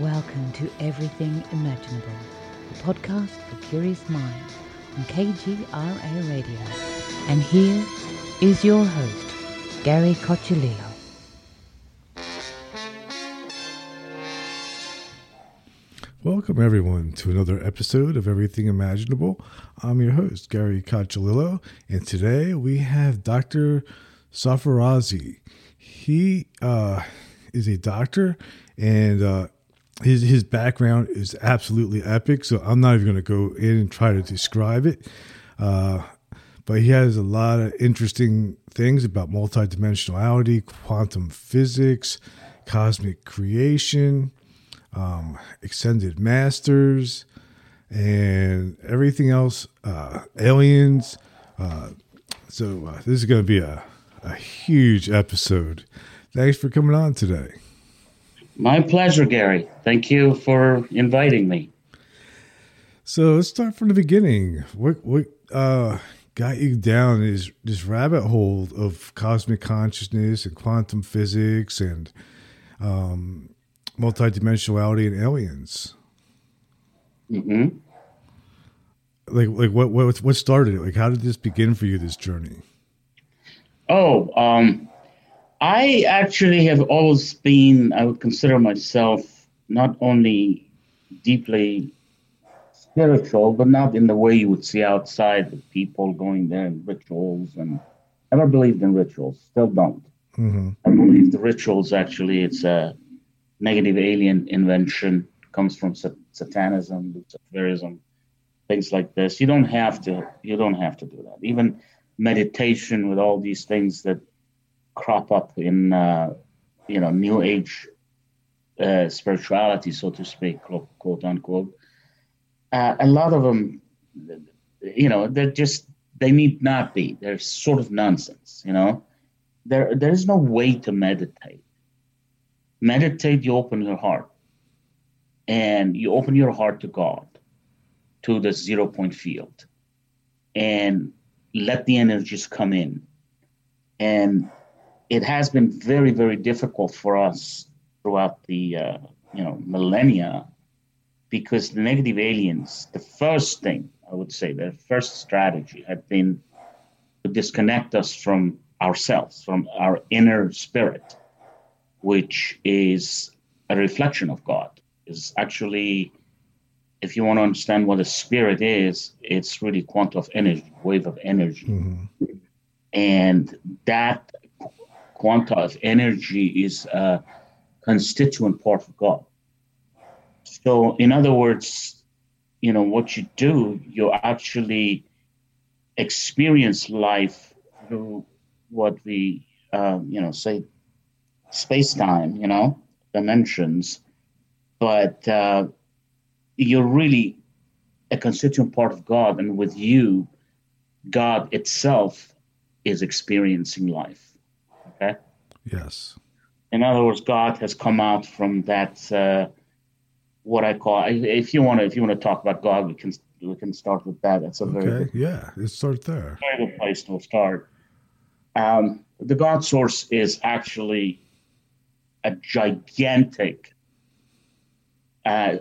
Welcome to Everything Imaginable, a podcast for curious minds on KGRA Radio. And here is your host, Gary Cochilillo. Welcome, everyone, to another episode of Everything Imaginable. I'm your host, Gary Cochilillo, and today we have Dr. Safarazi. He uh, is a doctor, and uh, his his background is absolutely epic. So I'm not even going to go in and try to describe it. Uh, but he has a lot of interesting things about multidimensionality, quantum physics, cosmic creation, um, ascended masters, and everything else. Uh, aliens. Uh, so uh, this is going to be a a huge episode. Thanks for coming on today. My pleasure, Gary. Thank you for inviting me. So let's start from the beginning. What what uh, got you down is this rabbit hole of cosmic consciousness and quantum physics and um, multidimensionality and aliens. hmm Like like what what what started it? Like how did this begin for you? This journey. Oh, um, I actually have always been, I would consider myself not only deeply spiritual, but not in the way you would see outside the people going there in rituals and never believed in rituals, still don't. hmm I believe the rituals actually, it's a negative alien invention, comes from sat- satanism, Luciferianism, things like this. You don't have to, you don't have to do that. Even meditation with all these things that crop up in uh, you know new age uh, spirituality so to speak quote, quote unquote. Uh, a lot of them you know they're just they need not be. They're sort of nonsense you know? There there is no way to meditate. Meditate you open your heart. And you open your heart to god to the zero point field. And let the energies come in. And it has been very, very difficult for us throughout the uh, you know millennia because the negative aliens, the first thing I would say, their first strategy had been to disconnect us from ourselves, from our inner spirit, which is a reflection of God. Is actually if you want to understand what a spirit is, it's really quantum of energy, wave of energy. hmm And that quanta of energy is a constituent part of God. So, in other words, you know, what you do, you actually experience life through what we, um, you know, say space time, you know, dimensions. But uh, you're really a constituent part of God, and with you, God itself is experiencing life. Okay. Yes. In other words, God has come out from that. Uh, what I call, if you want to, if you want to talk about God, we can we can start with that. That's a very good, Yeah. Let's start there. very good place to start. Um, the God source is actually a gigantic uh,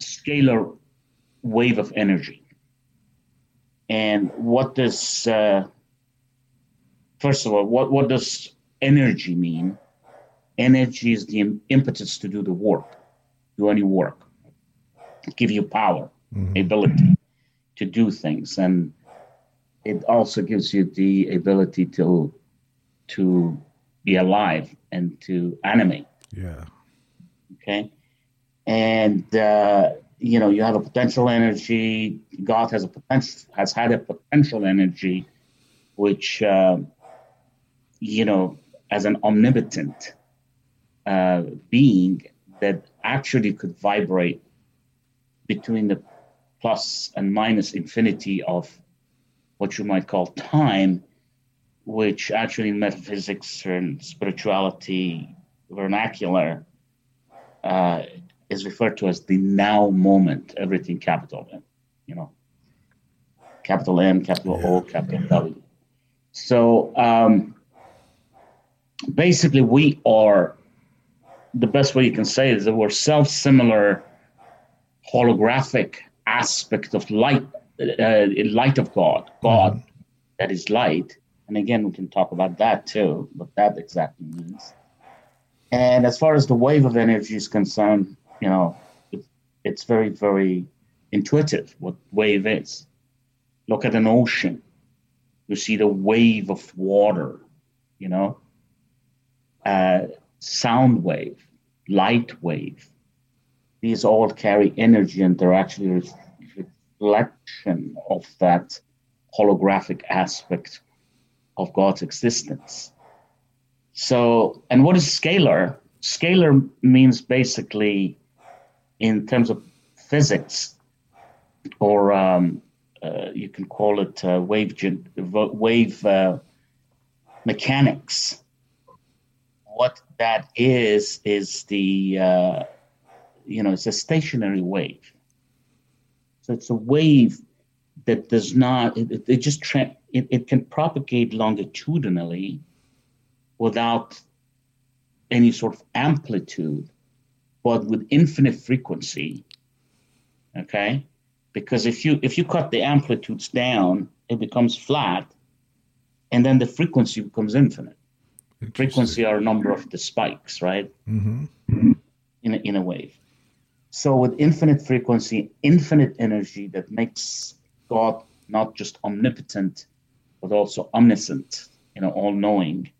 scalar wave of energy. And what does, uh, first of all, what, what does energy mean? Energy is the impetus to do the work, do any work, give you power, Mhm. ability to do things. And it also gives you the ability to, to be alive and to animate Yeah. okay and uh, you know you have a potential energy god has a potential has had a potential energy which uh, you know as an omnipotent uh, being that actually could vibrate between the plus and minus infinity of what you might call time which actually in metaphysics and spirituality vernacular uh, is referred to as the now moment, everything capital M, you know, capital M, capital O, capital W. So um, basically, we are the best way you can say it is that we're self-similar holographic aspect of light, uh, light of God, God mm-hmm. that is light. And again, we can talk about that too, what that exactly means. And as far as the wave of energy is concerned, you know, it, it's very, very intuitive what wave is. Look at an ocean. You see the wave of water, you know, uh, sound wave, light wave. These all carry energy and they're actually a reflection of that holographic aspect of God's existence. So, and what is scalar? Scalar means basically, in terms of physics, or um, uh, you can call it uh, wave wave uh, mechanics. What that is is the uh, you know it's a stationary wave. So it's a wave that does not it, it just tra- it, it can propagate longitudinally without any sort of amplitude, but with infinite frequency. Okay, because if you if you cut the amplitudes down, it becomes flat, and then the frequency becomes infinite. Frequency or number of the spikes, right? Mm-hmm. In a, in a wave. So with infinite frequency, infinite energy that makes God not just omnipotent, but also omniscient, you know, all knowing.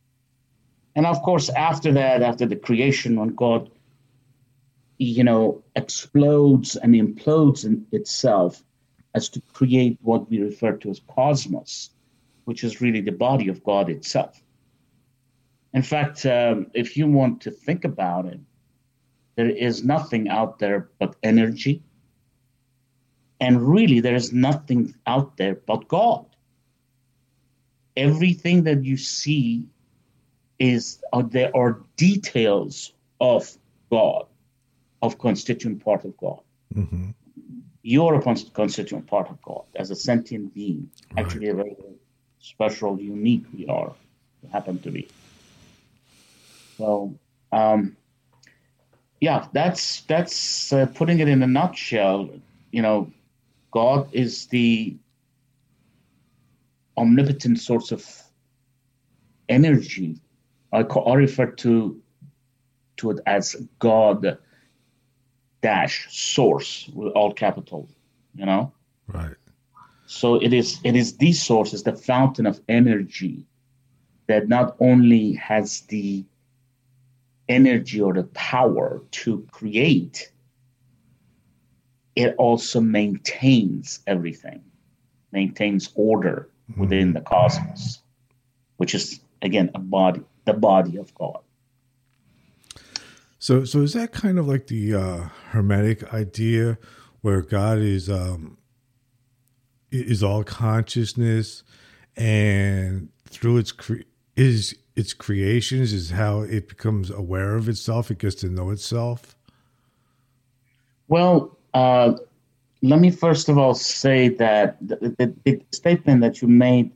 And of course, after that, after the creation, when God, you know, explodes and implodes in itself as to create what we refer to as cosmos, which is really the body of God itself. In fact, um, if you want to think about it, there is nothing out there but energy. And really, there is nothing out there but God. Everything that you see is uh, there are details of God, of constituent part of God. Mm-hmm. You're a constituent part of God as a sentient being. Right. Actually, a very special, unique we are, happen to be. So, um, yeah, that's that's uh, putting it in a nutshell. You know, God is the omnipotent source of energy I, call, I refer to to it as God dash source with all capital, you know? Right. So it is it is the source, is the fountain of energy that not only has the energy or the power to create, it also maintains everything, maintains order within mm-hmm. the cosmos, which is again a body the body of God. So, so is that kind of like the uh, hermetic idea where God is um, is all consciousness, and through its cre- is its creations is how it becomes aware of itself. It gets to know itself. Well, uh, let me first of all say that the, the, the statement that you made,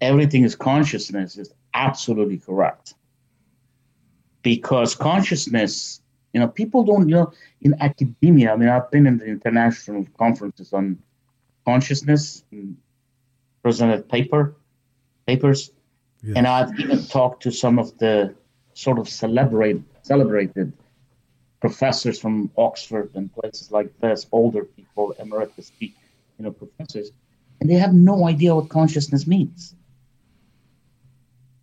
everything is consciousness, is absolutely correct. Because consciousness, you know, people don't, you know, in academia, I mean, I've been in the international conferences on consciousness, presented paper, papers, and I've even talked to some of the sort of celebrate, celebrated professors from Oxford and places like this, older people, emeritus, speak, you know, professors, and they have no idea what consciousness means.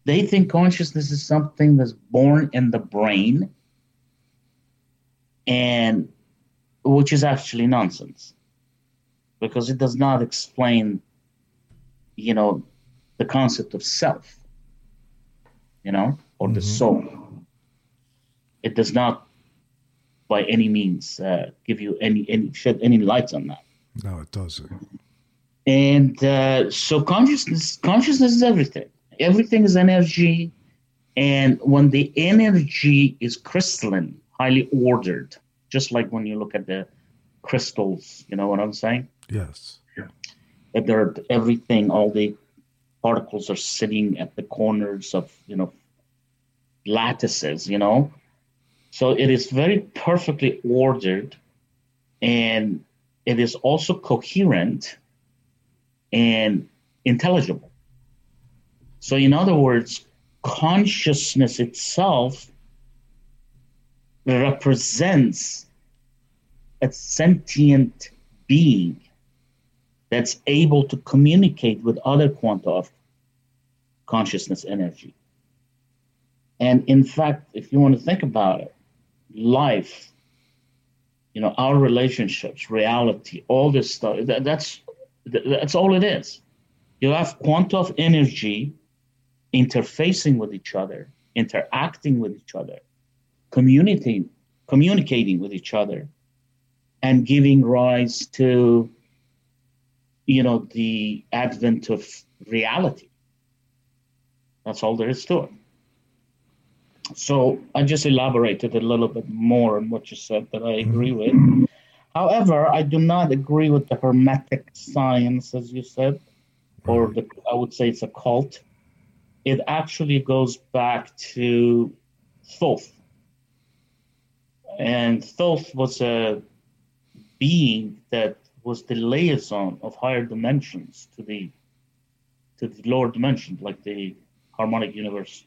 They think consciousness is something that's born in the brain, and which is actually nonsense because it does not explain, you know, the concept of self, you know, or mm-hmm. the soul. It does not, by any means, uh, give you any any shed any light on that. No, it doesn't. And uh, so consciousness consciousness is everything everything is energy. And when the energy is crystalline, highly ordered, just like when you look at the crystals, you know what I'm saying? Yes. Yeah. That everything, all the particles are sitting at the corners of, you know, lattices, you know, So it is very perfectly ordered and it is also coherent and intelligible. So, in other words, consciousness itself represents a sentient being that's able to communicate with other quanta of consciousness energy. And in fact, if you want to think about it, life, you know, our relationships, reality, all this stuff, that, that's that's all it is. You have quanta of energy interfacing with each other, interacting with each other, communicating, communicating with each other, and giving rise to, you know, the advent of reality. That's all there is to it. So I just elaborated a little bit more on what you said that I agree with. However, I do not agree with the Hermetic science, as you said, or the, I would say it's a cult. It actually goes back to Thoth. And Thoth was a being that was the liaison of higher dimensions to the to the lower dimensions, like the harmonic universe,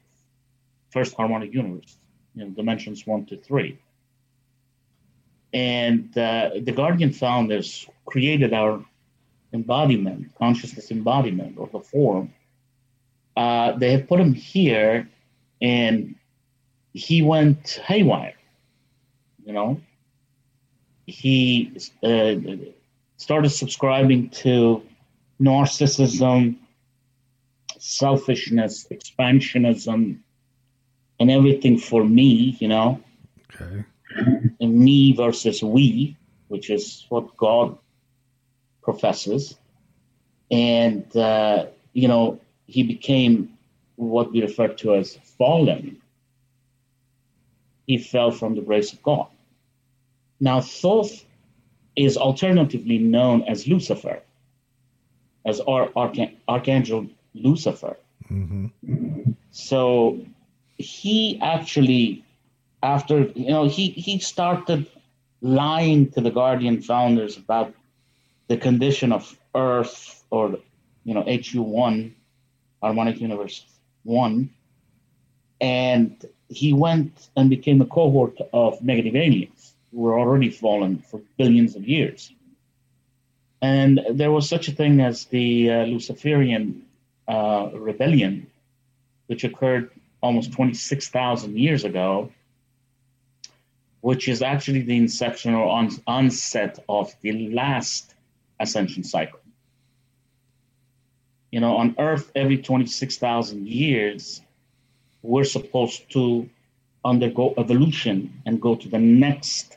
first harmonic universe, you know, dimensions one to three. And uh, the Guardian founders created our embodiment, consciousness embodiment, or the form. Uh, they have put him here, and he went haywire. You know, he uh, started subscribing to narcissism, selfishness, expansionism, and everything for me, you know. Okay. And me versus we, which is what God professes. And, uh, you know, he became what we refer to as fallen. He fell from the grace of God. Now, Thoth is alternatively known as Lucifer, as our Arch- Archangel Lucifer. Mm-hmm. So he actually, after, you know, he, he started lying to the Guardian founders about the condition of Earth or, you know, HU1, Harmonic Universe 1. And he went and became a cohort of negative aliens were already fallen for billions of years. And there was such a thing as the uh, Luciferian uh, rebellion, which occurred almost 26,000 years ago, which is actually the inception or on- onset of the last ascension cycle. You know, on Earth, every 26,000 years, we're supposed to undergo evolution and go to the next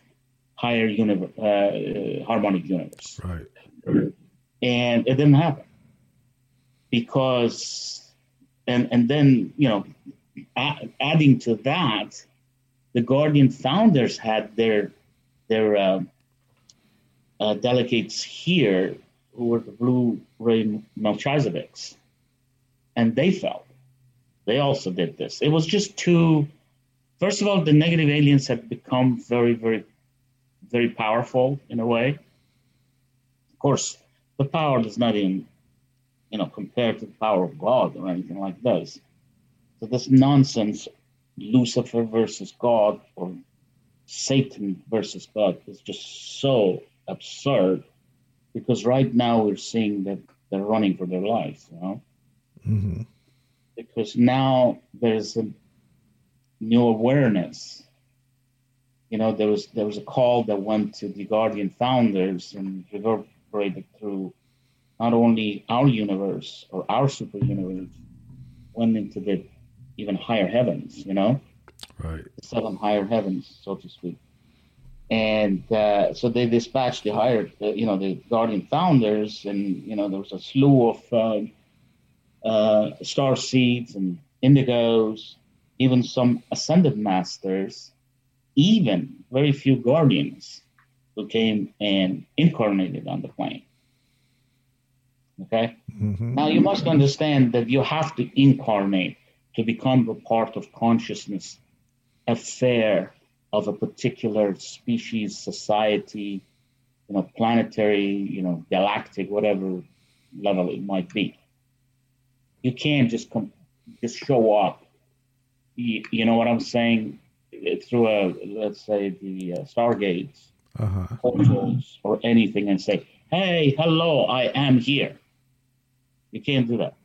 higher universe, uh, harmonic universe. Right. And it didn't happen because, and and then you know, adding to that, the Guardian founders had their their uh, uh, delegates here who were the Blue Ray Melchizedeks, and they fell. They also did this. It was just too. First of all, the negative aliens had become very, very very powerful in a way. Of course, the power does not even, you know, compare to the power of God or anything like this. So this nonsense, Lucifer versus God or Satan versus God, is just so absurd because right now we're seeing that they're running for their lives, you know. Mm-hmm. Because now there's a new awareness you know, there was there was a call that went to the Guardian founders and reverberated through not only our universe or our super universe, went into the even higher heavens, you know, Right. the seven higher heavens, so to speak. And uh, so they dispatched the higher, uh, you know, the Guardian founders, and you know there was a slew of uh, uh, star seeds and indigos, even some ascended masters even very few guardians who came and incarnated on the plane. Okay? Mm-hmm. Now you must understand that you have to incarnate to become a part of consciousness affair of a particular species, society, you know, planetary, you know, galactic, whatever level it might be. You can't just come, just show up. You, you know what I'm saying? Through a, let's say, the uh, Stargates, Uh-huh. portals, or anything, and say, "Hey, hello, I am here." You can't do that.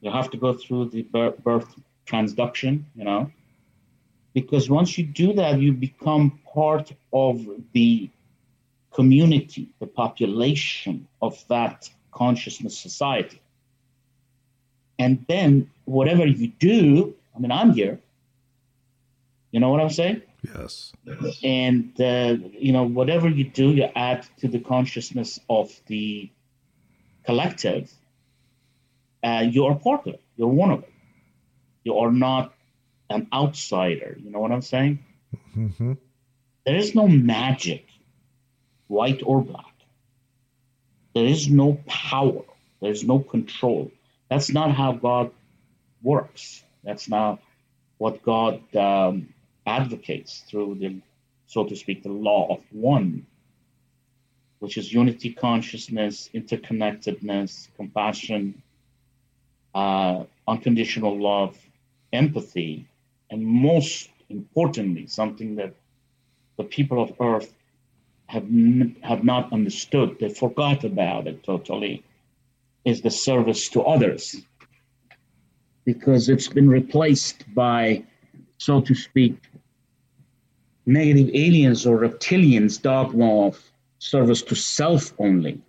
You have to go through the bir- birth transduction, you know, because once you do that, you become part of the community, the population of that consciousness society. And then whatever you do, I mean, I'm here. You know what I'm saying? Yes. and uh, you know whatever you do you add to the consciousness of the collective uh, you are part of it. You're one of it. You are not an outsider. You know what i'm saying? Hmm there is no magic white or black. There is no power. There's no control. That's not how god works. That's not what god um, advocates through the so to speak the law of one which is unity consciousness interconnectedness compassion uh, unconditional love empathy and most importantly something that the people of earth have n- have not understood they forgot about it totally is the service to others. Because it's been replaced by so to speak negative aliens or reptilians dogma of service to self only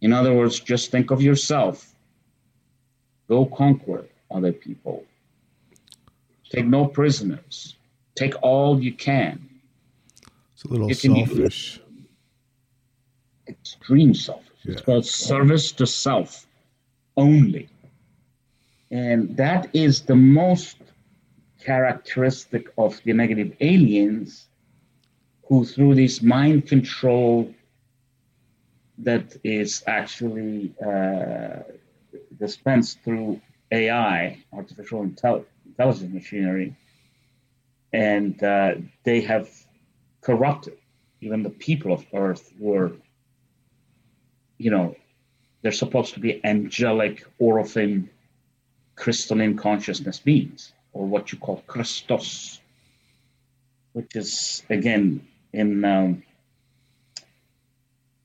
in other words just think of yourself go conquer other people take no prisoners take all you can It's a little selfish. extreme self. It's called service to self only. And that is the most characteristic of the negative aliens who, through this mind control that is actually uh, dispensed through AI, artificial intel- intelligence machinery, and uh, they have corrupted. Even the people of Earth were you know, they're supposed to be angelic, Oraphim, crystalline consciousness beings, or what you call Christos, which is again in um,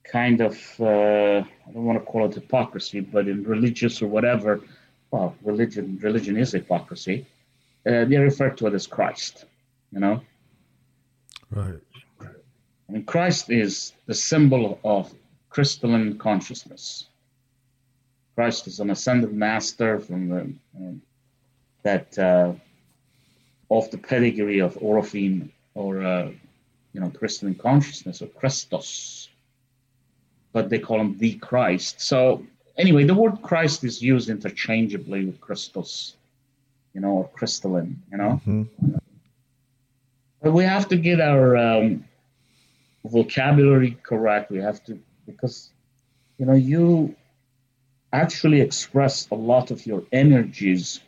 kind of uh, I don't want to call it hypocrisy, but in religious or whatever, well, religion religion is hypocrisy. Uh, they refer to it as Christ, you know. Right. Mean, Christ is the symbol of crystalline consciousness. Christ is an ascended master from the um, that uh, of the pedigree of Oraphim or uh, you know crystalline consciousness or Christos, but they call him the Christ. So anyway, the word Christ is used interchangeably with Christos, you know, or crystalline, you know. hmm But we have to get our um, vocabulary correct. We have to because you know you actually express a lot of your energies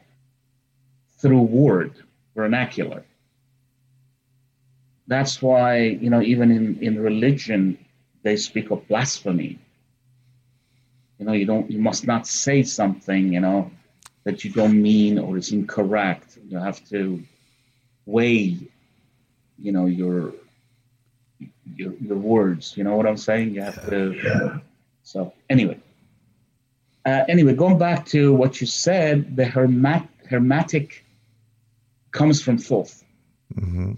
through word vernacular. That's why you know even in in religion they speak of blasphemy. You know you don't you must not say something you know that you don't mean or is incorrect. You have to weigh you know your your, your words you know what i'm saying you have to so anyway uh, anyway going back to what you said the hermat, hermetic comes from thoth hmm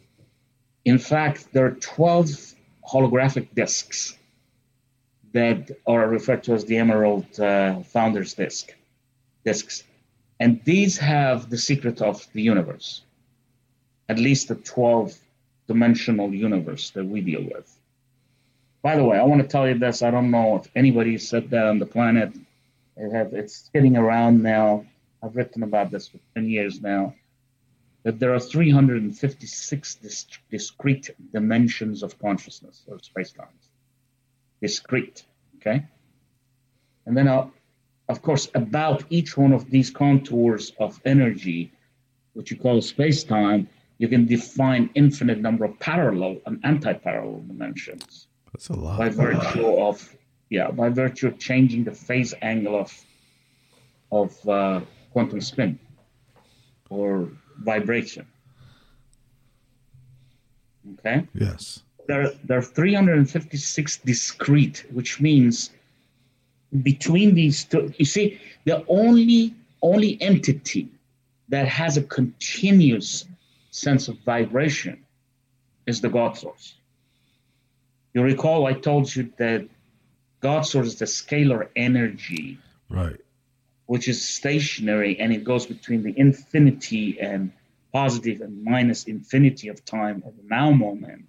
in fact there are 12 holographic discs that are referred to as the emerald uh, founders disc discs and these have the secret of the universe at least the 12 dimensional universe that we deal with. By the way, I want to tell you this. I don't know if anybody said that on the planet. It have, it's getting around now. I've written about this for 10 years now. That there are 356 dis- discrete dimensions of consciousness or space times. Discrete, okay? And then, uh, of course, about each one of these contours of energy, which you call space time, you can define infinite number of parallel and anti-parallel dimensions. That's a lot. By virtue of yeah, by virtue of changing the phase angle of of uh, quantum spin or vibration. Okay. Yes. There, there are 356 discrete, which means between these two, you see, the only only entity that has a continuous sense of vibration is the God source. You recall I told you that God source is the scalar energy, Right. Which is stationary and it goes between the infinity and positive and minus infinity of time of the now moment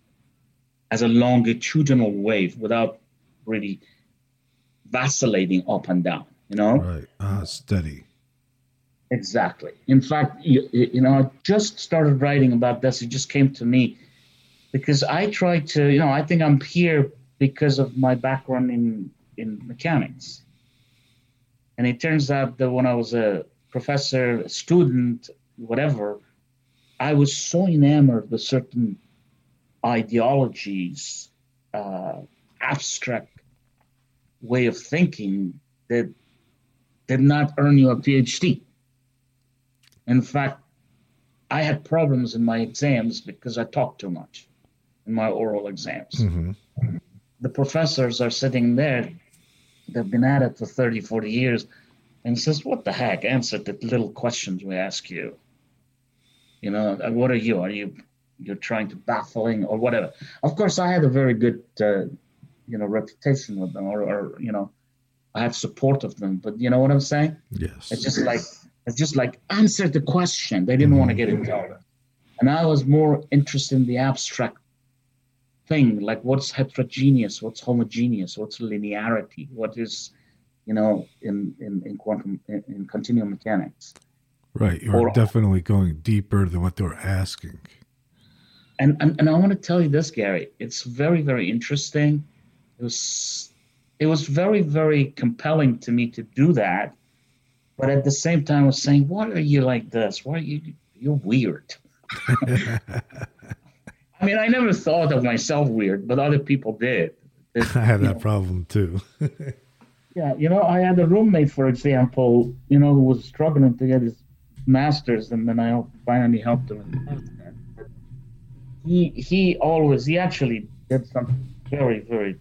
as a longitudinal wave without really vacillating up and down, you know? Right. Ah, steady. Exactly. In fact, you, you know, I just started writing about this. It just came to me because I try to, you know, I think I'm here because of my background in in mechanics. And it turns out that when I was a professor, student, whatever, I was so enamored with certain ideologies, uh, abstract way of thinking that did not earn you a PhD. In fact, I had problems in my exams because I talked too much in my oral exams. hmm The professors are sitting there, they've been at it for 30, 40 years, and says, What the heck? Answer the little questions we ask you. You know, uh, what are you? Are you you're trying to baffling or whatever? Of course, I had a very good, uh, you know, reputation with them, or, or you know, I have support of them. But you know what I'm saying? Yes. It's just like it's just like answer the question. They didn't want to get involved. And I was more interested in the abstract thing, like what's heterogeneous, what's homogeneous, what's linearity, what is, you know, in in, in quantum in, in continuum mechanics. right. You're or- definitely going deeper than what they're asking. And, and and I want to tell you this, Gary. It's very very interesting. It was it was very very compelling to me to do that, but at the same time, I was saying, "Why are you like this? Why are you you're weird." I mean, I never thought of myself weird, but other people did. I had that know, problem too. Yeah, you know, I had a roommate, for example, you know, who was struggling to get his master's, and then I finally helped him. He he always he actually did something very very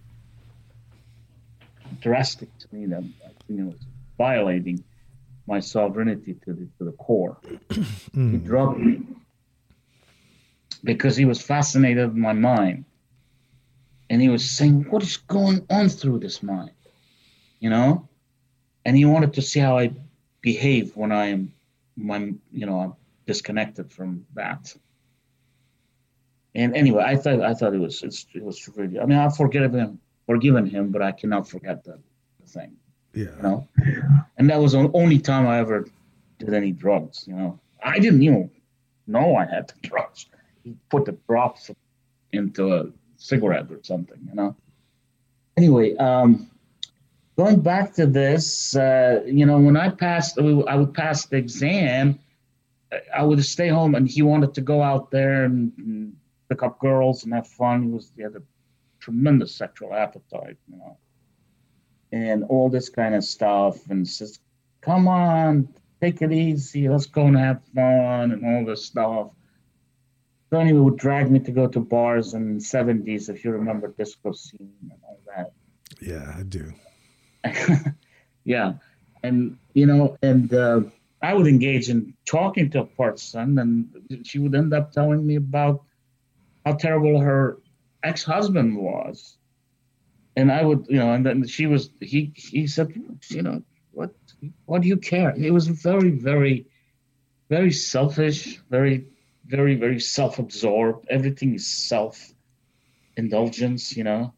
drastic to me that I think it was violating my sovereignty to the to the core. Mm. He drugged me because he was fascinated with my mind, and he was saying, "What is going on through this mind?" you know? And he wanted to see how i behave when i am when you know i'm disconnected from that. And anyway i thought i thought it was it's, it was really i mean i've forgiven him forgiven him but i cannot forget the, the thing yeah. you know? And that was the only time i ever did any drugs you know? I didn't even know i had the drugs put the drops into a cigarette or something you know anyway um going back to this, uh, you know, when I passed, I would pass the exam. I would stay home, and he wanted to go out there and, and pick up girls and have fun. He was he had a tremendous sexual appetite, you know, and all this kind of stuff. And says, "Come on, take it easy. Let's go and have fun," and all this stuff. He would drag me to go to bars in the 70s, if you remember disco scene and all that. Yeah, I do. yeah, and you know, and uh, I would engage in talking to a person, and she would end up telling me about how terrible her ex-husband was, and I would, you know, and then she was, he, he said, you know, what, what do you care? It was very, very, very selfish, very, very, very self-absorbed. Everything is self-indulgence, you know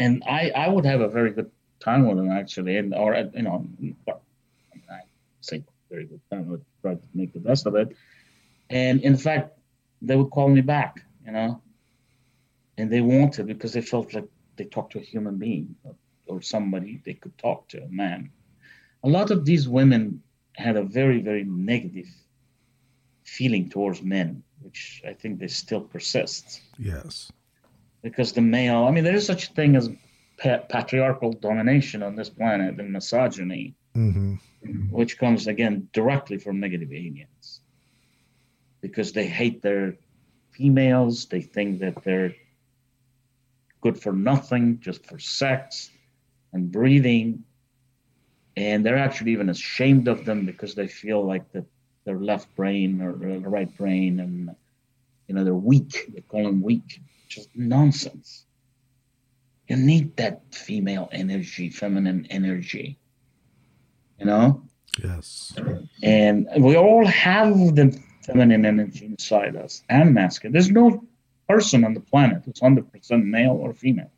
and I, I would have a very good time with them actually, and or you know, I say very good time. I would try to make the best of it, and in fact, they would call me back, you know, and they wanted because they felt like they talked to a human being or somebody they could talk to, a man. A lot of these women had a very very negative feeling towards men, which I think they still persist. Yes. Because the male, I mean, there is such a thing as pa- patriarchal domination on this planet and misogyny, Mm-hmm. which comes again directly from negative aliens. Because they hate their females, they think that they're good for nothing, just for sex and breathing. And they're actually even ashamed of them because they feel like that their left brain or right brain and you know they're weak. They call them weak. Just nonsense. You need that female energy, feminine energy. You know? Yes. And we all have the feminine energy inside us and masculine. There's no person on the planet who's 100% male or female.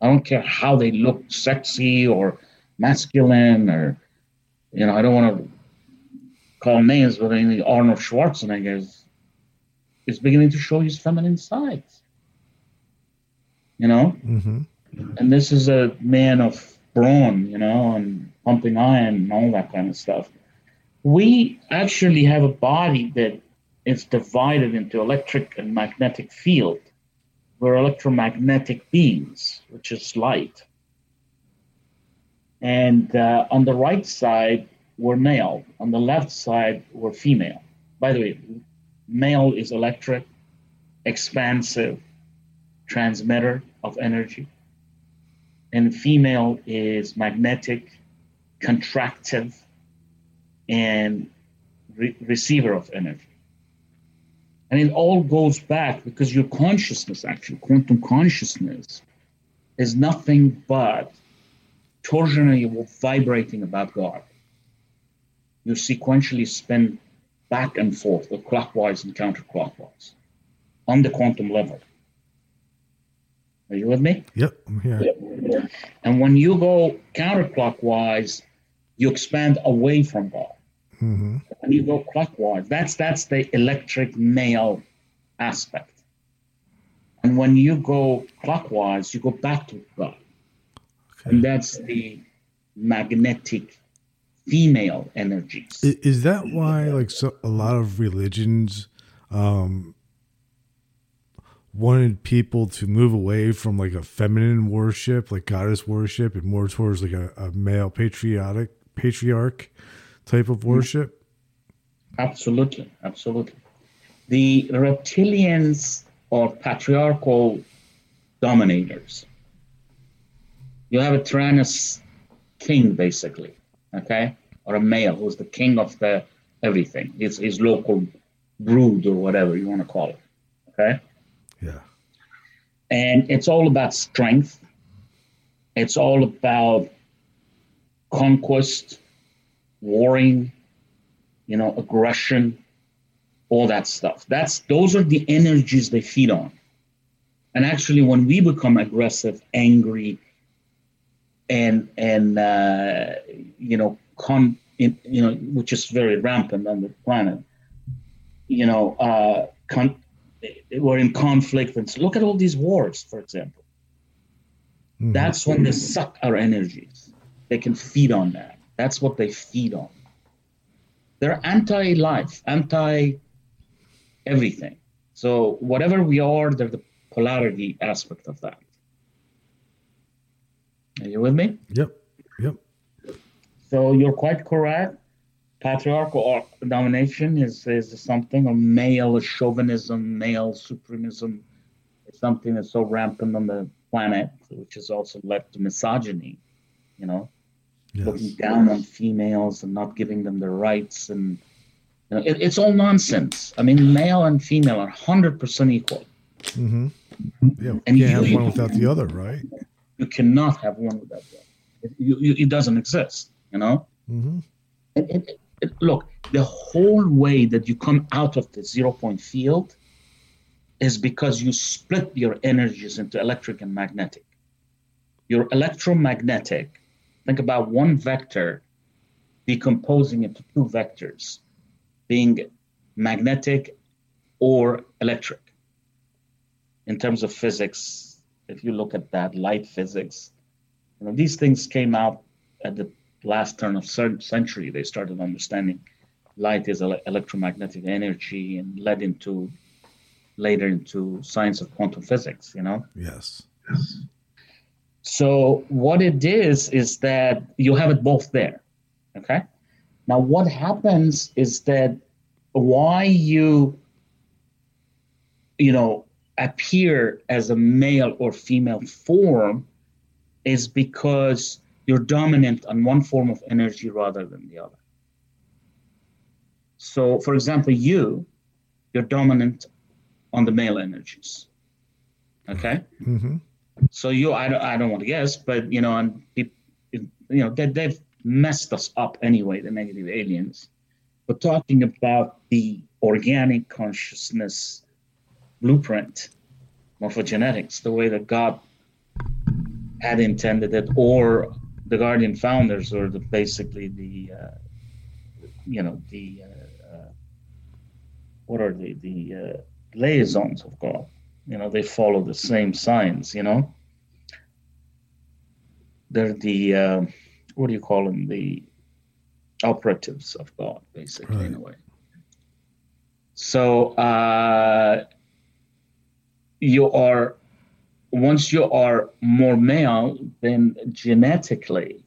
I don't care how they look sexy or masculine or, you know, I don't want to call names, but I mean, Arnold Schwarzenegger is, is beginning to show his feminine sides. You know? Mm-hmm. and this is a man of brawn, you know, and pumping iron and all that kind of stuff. We actually have a body that is divided into electric and magnetic field. We're electromagnetic beings, which is light. And uh, on the right side, we're male. On the left side, we're female. By the way, male is electric, expansive, transmitter of energy and female is magnetic, contractive, and re- receiver of energy. And it all goes back because your consciousness, actually, quantum consciousness, is nothing but torsionally vibrating about God. You sequentially spin back and forth, or clockwise and counterclockwise, on the quantum level. Are you with me? Yep. I'm here. And when you go counterclockwise, you expand away from God. Mm-hmm. When you go clockwise, that's that's the electric male aspect. And when you go clockwise, you go back to God. And that's the magnetic female energies. Is that why, like, so a lot of religions um, wanted people to move away from like a feminine worship, like goddess worship, and more towards like a, a male patriotic patriarch type of worship? Absolutely, absolutely. The reptilians are patriarchal dominators. You have a tyrannous king, basically, okay, or a male who's the king of the everything. His his local brood or whatever you want to call it, okay. Yeah. And it's all about strength. It's all about conquest, warring, you know, aggression, all that stuff. That's those are the energies they feed on. And actually, when we become aggressive, angry, and and uh, you know, con, in, you know, which is very rampant on the planet, you know, uh, con, we're in conflict. And so look at all these wars, for example. Mhm. That's when they suck our energies. They can feed on that. That's what they feed on. They're anti life, anti everything. So, whatever we are, they're the polarity aspect of that. Are you with me? Yep. Yep. So, you're quite correct. Patriarchal domination is, is something, or male chauvinism, male supremacism is something that's so rampant on the planet, which has also led to misogyny, you know, looking Yes. down on females and not giving them their rights. And you know, it, it's all nonsense. I mean, male and female are 100% equal. Mm-hmm. Yeah. And you you- can't have one without the other, right? You cannot have one without the other. It, you, it doesn't exist, you know? Mm-hmm. it, it, it, look, the whole way that you come out of the zero point field is because you split your energies into electric and magnetic. Your electromagnetic, think about one vector decomposing into two vectors, being magnetic or electric. In terms of physics, if you look at that, light physics, you know, these things came out at the last turn of century. They started understanding light is electromagnetic energy and led into later into science of quantum physics, you know? Yes. So what it is is that you have it both there. Okay. Now what happens is that why you you know appear as a male or female form is because you're dominant on one form of energy rather than the other. So for example, you you're dominant on the male energies. Okay. Mm-hmm. So you, I don't, I don't want to guess, but you know, and you know, they, they've messed us up anyway. The negative aliens. We're talking about the organic consciousness blueprint, morphogenetics, the way that God had intended it, or the Guardian founders, or the basically the, uh, you know, the uh, uh, what are they? The uh, liaisons of God. You know, they follow the same signs. You know, they're the uh, what do you call them? The operatives of God, basically, in a way. So uh, you are once you are more male, then genetically,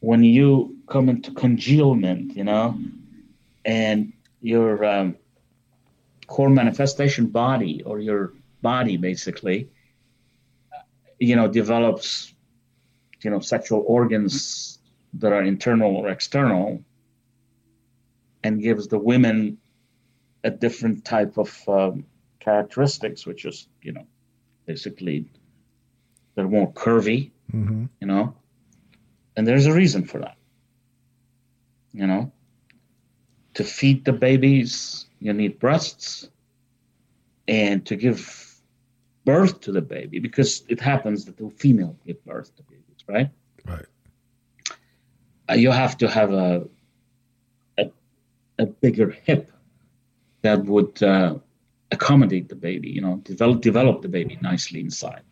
when you come into congealment, you know, and your um, core manifestation body or your body basically you know develops you know sexual organs that are internal or external and gives the women a different type of um, characteristics which is you know basically they're more curvy Mm-hmm. you know and there's a reason for that you know to feed the babies you need breasts and to give birth to the baby because it happens that the female give birth to babies right Right. uh, you have to have a a, a bigger hip that would uh, accommodate the baby you know develop develop the baby nicely inside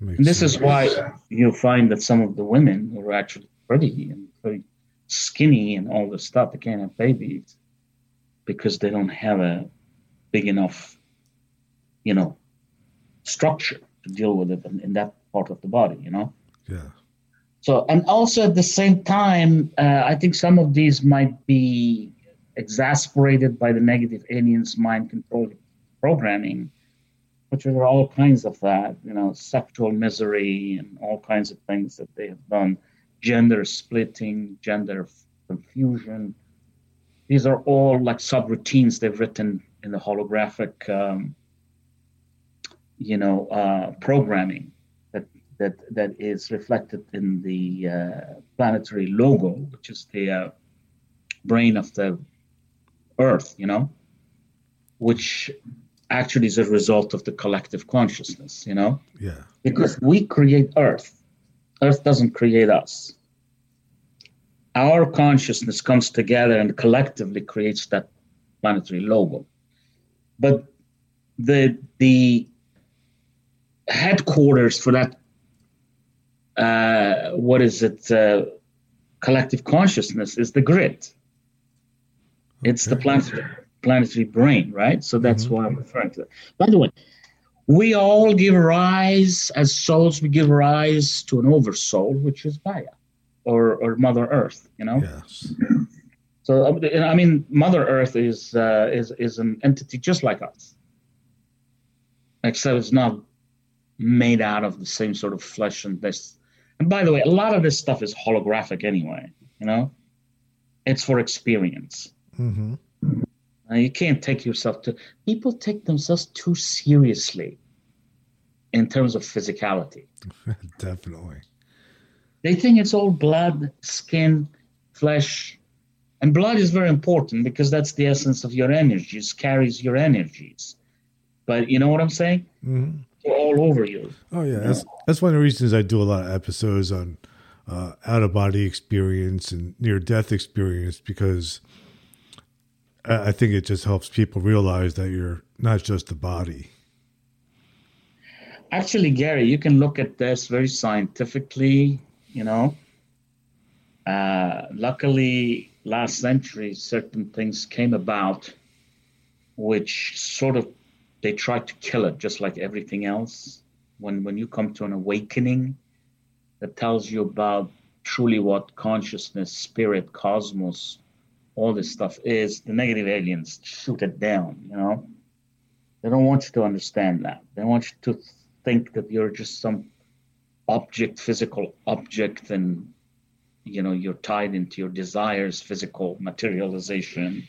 Makes and this sense. is why you'll find that some of the women who are actually pretty and very skinny and all this stuff, they can't have babies because they don't have a big enough, you know, structure to deal with it in, in that part of the body, you know? Yeah. So, and also at the same time, uh, I think some of these might be exasperated by the negative aliens' mind control programming, which are all kinds of that, you know, sexual misery and all kinds of things that they have done, gender splitting, gender confusion. These are all like subroutines they've written in the holographic, um, you know, uh, programming that that that is reflected in the uh, planetary logo, which is the uh, brain of the Earth, you know, which actually is a result of the collective consciousness, you know, Yeah. because we create Earth. Earth doesn't create us. Our consciousness comes together and collectively creates that planetary logo. But the the headquarters for that uh, what is it uh, collective consciousness is the grid it's the Okay. planetary, planetary brain right so that's why i'm referring to it by the way we all give rise as souls we give rise to an oversoul which is gaia or, or mother earth you know Yes. so I mean, Mother Earth is uh, is is an entity just like us, except it's not made out of the same sort of flesh and this. And by the way, a lot of this stuff is holographic anyway. You know, it's for experience. Mm-hmm. Uh, you can't take yourself to. People take themselves too seriously in terms of physicality. Definitely. They think it's all blood, skin, flesh. And blood is very important because that's the essence of your energies, carries your energies. But you know what I'm saying? Mm-hmm. All over you. Oh yeah, that's that's one of the reasons I do a lot of episodes on uh, out of body experience and near death experience because I, think it just helps people realize that you're not just the body. Actually, Gary, you can look at this very scientifically, you know. Uh, luckily, last century, certain things came about which sort of they tried to kill it just like everything else. When when you come to an awakening that tells you about truly what consciousness, spirit, cosmos, all this stuff is, the negative aliens shoot it down, you know. They don't want you to understand that. They want you to think that you're just some object, physical object, and you know you're tied into your desires, physical materialization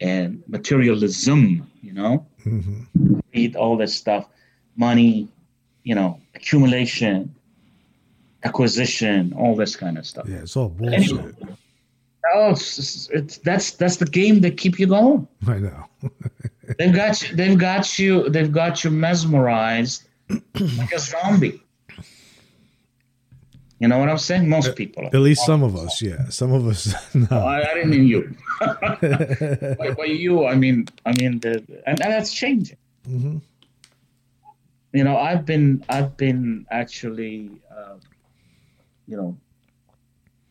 and materialism. You know, mm-hmm. read all this stuff, money, you know, accumulation, acquisition, all this kind of stuff. Yeah, it's all bullshit. Anyway, oh, it's, it's, that's that's the game that keep you going. I know. they've got you. They've got you. They've got you mesmerized like a zombie. You know what I'm saying? Most people. At least some of us, yeah. Some of us. No, oh, I, I didn't mean you. by, by, you, I mean, I mean the, and, and that's changing. Mm-hmm. You know, I've been, I've been actually, uh, you know,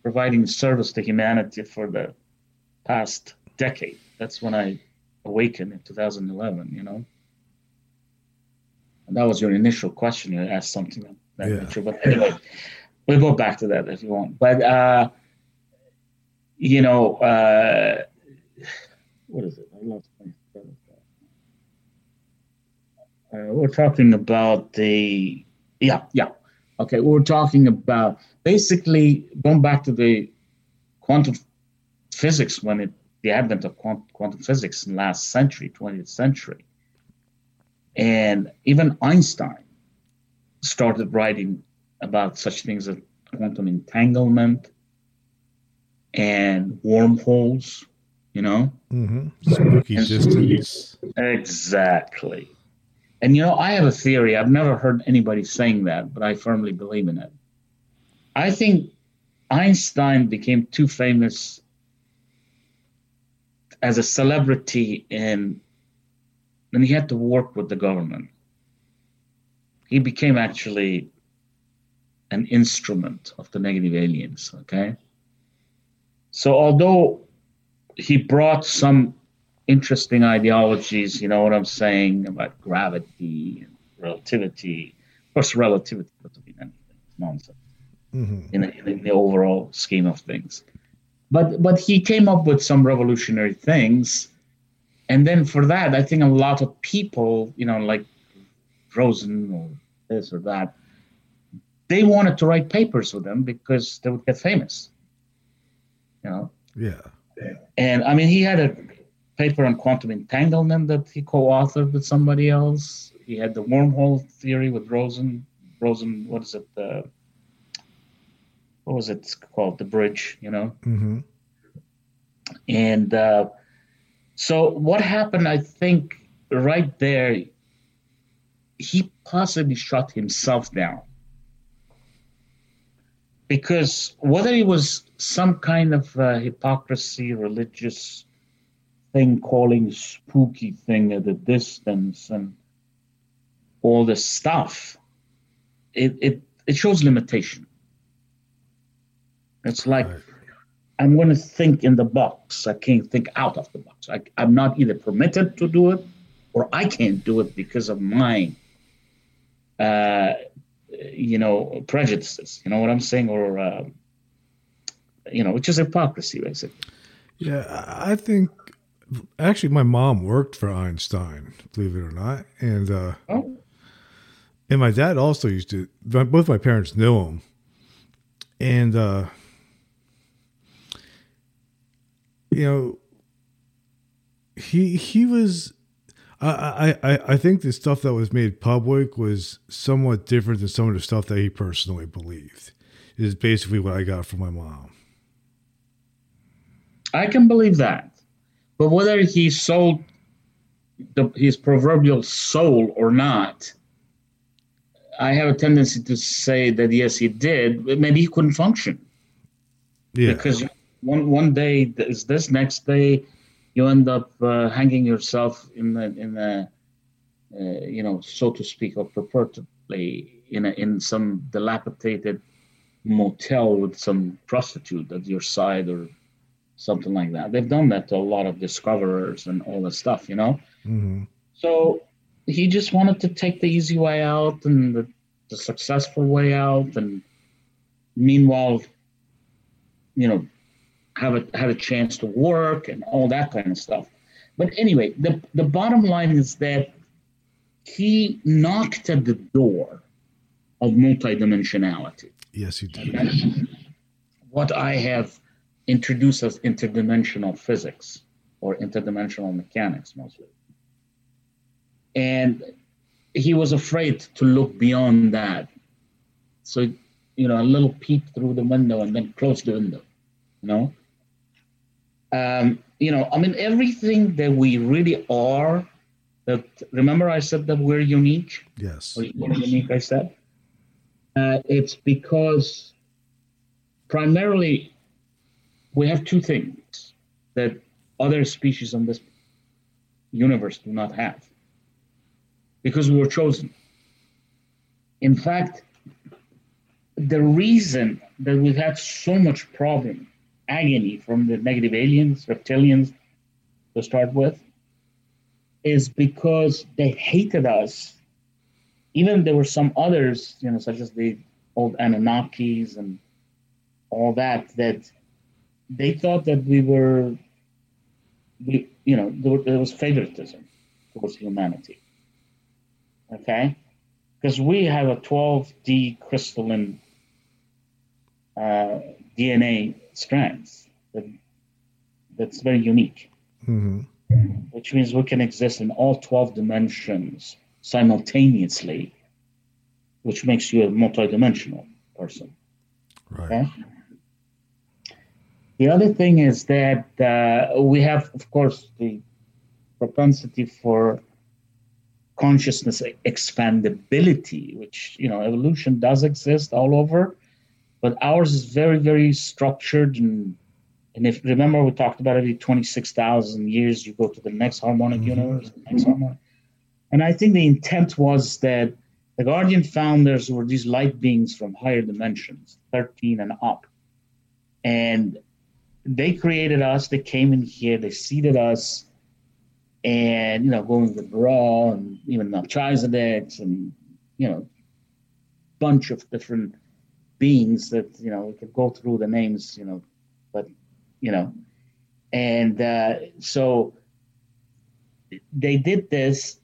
providing service to humanity for the past decade. That's when I awakened in 2011. You know, and that was your initial question. You asked something that yeah. but anyway we'll go back to that if you want. But uh, you know, uh, what is it? I lost my uh, we're talking about the yeah yeah okay we're talking about basically going back to the quantum physics when it the advent of quantum physics in last century 20th century and even einstein started writing about such things as quantum entanglement and wormholes, you know? Mm-hmm. Spooky distance. Exactly. And, you know, I have a theory. I've never heard anybody saying that, but I firmly believe in it. I think Einstein became too famous as a celebrity and and he had to work with the government. He became actually an instrument of the negative aliens. Okay. So although he brought some interesting ideologies, you know what I'm saying about gravity and relativity. Of course, relativity doesn't mean anything; it's nonsense mm-hmm. in, the, in the overall scheme of things. But but he came up with some revolutionary things, and then for that, I think a lot of people, you know, like Rosen or this or that, they wanted to write papers with them because they would get famous. You know? Yeah. And I mean, he had a paper on quantum entanglement that he co-authored with somebody else. He had the wormhole theory with Rosen. Rosen, what is it? Uh, what was it called? The bridge, you know? Mm-hmm. And uh, so what happened, I think, right there, he possibly shot himself down because whether it was some kind of uh, hypocrisy, religious thing, calling spooky thing at a distance, and all this stuff, it it it shows limitation. It's like right. I'm going to think in the box. I can't think out of the box. I, I'm not either permitted to do it, or I can't do it because of my uh, you know, prejudices. You know what I'm saying? Or, uh, you know, which is hypocrisy, basically. Yeah, I think actually my mom worked for Einstein, believe it or not, and uh, oh. and my dad also used to. Both my parents knew him, and uh, you know, he he was I, I, I think the stuff that was made public was somewhat different than some of the stuff that he personally believed. Is basically what I got from my mom. I can believe that, but whether he sold the, his proverbial soul or not, I have a tendency to say that yes, he did. Maybe he couldn't function. Yeah. Because one one day is this, next day you end up uh, hanging yourself in the in the uh, you know so to speak or purportedly in a, in some dilapidated motel with some prostitute at your side or something like that. They've done that to a lot of discoverers and all this stuff, you know. Mm-hmm. So he just wanted to take the easy way out and the, the successful way out, and meanwhile, you know, have a have a chance to work and all that kind of stuff. But anyway, the the bottom line is that he knocked at the door of multidimensionality. Yes, he did. What I have introduced as interdimensional physics or interdimensional mechanics mostly. And he was afraid to look beyond that. So, you know, a little peep through the window and then close the window, you know? Um, you know, I mean, everything that we really are, that remember I said that we're unique? Yes. We're unique, I said? Uh, it's because primarily we have two things that other species on this universe do not have because we were chosen. In fact, the reason that we've had so much problem, agony from the negative aliens, reptilians to start with, is because they hated us. Even there were some others, you know, such as the old Anunnakis and all that, that they thought that we were, we, you know, there, there was favoritism towards humanity. Okay? Because we have a 12D crystalline uh, DNA strands that, that's very unique, Mm-hmm. which means we can exist in all 12 dimensions simultaneously, which makes you a multidimensional person. Right. Okay? The other thing is that uh, we have, of course, the propensity for consciousness expandability, which you know evolution does exist all over, but ours is very, very structured and and if remember we talked about every twenty six thousand years you go to the next harmonic Mhm. universe, next harmonic, and I think the intent was that the Guardian founders were these light beings from higher dimensions, thirteen and up, and they created us. They came in here. They seeded us and you know going with Ra and even Melchizedek and you know bunch of different beings that you know we could go through the names you know but you know and uh, so they did this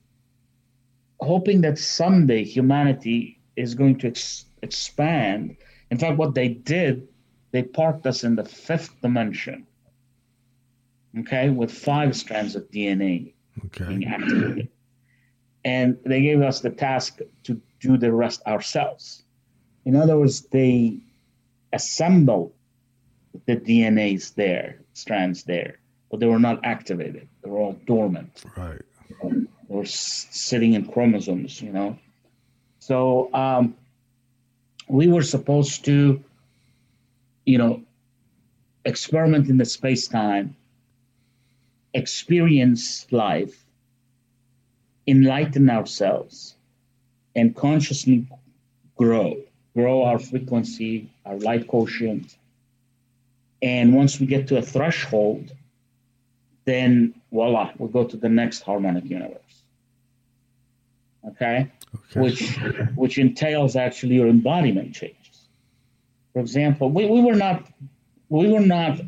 hoping that someday humanity is going to ex- expand in fact what they did they parked us in the fifth dimension okay with five strands of dna being activated. And they gave us the task to do the rest ourselves. In other words, they assembled the DNAs there, strands there, but they were not activated. They were all dormant. Right. They were sitting in chromosomes, you know. So um, we were supposed to, you know, experiment in the space time, experience life, enlighten ourselves, and consciously grow, grow our frequency, our light quotient. And once we get to a threshold, then voila, we go to the next harmonic universe. Okay? Okay. which which entails actually your embodiment changes. For example, we, we were not we were not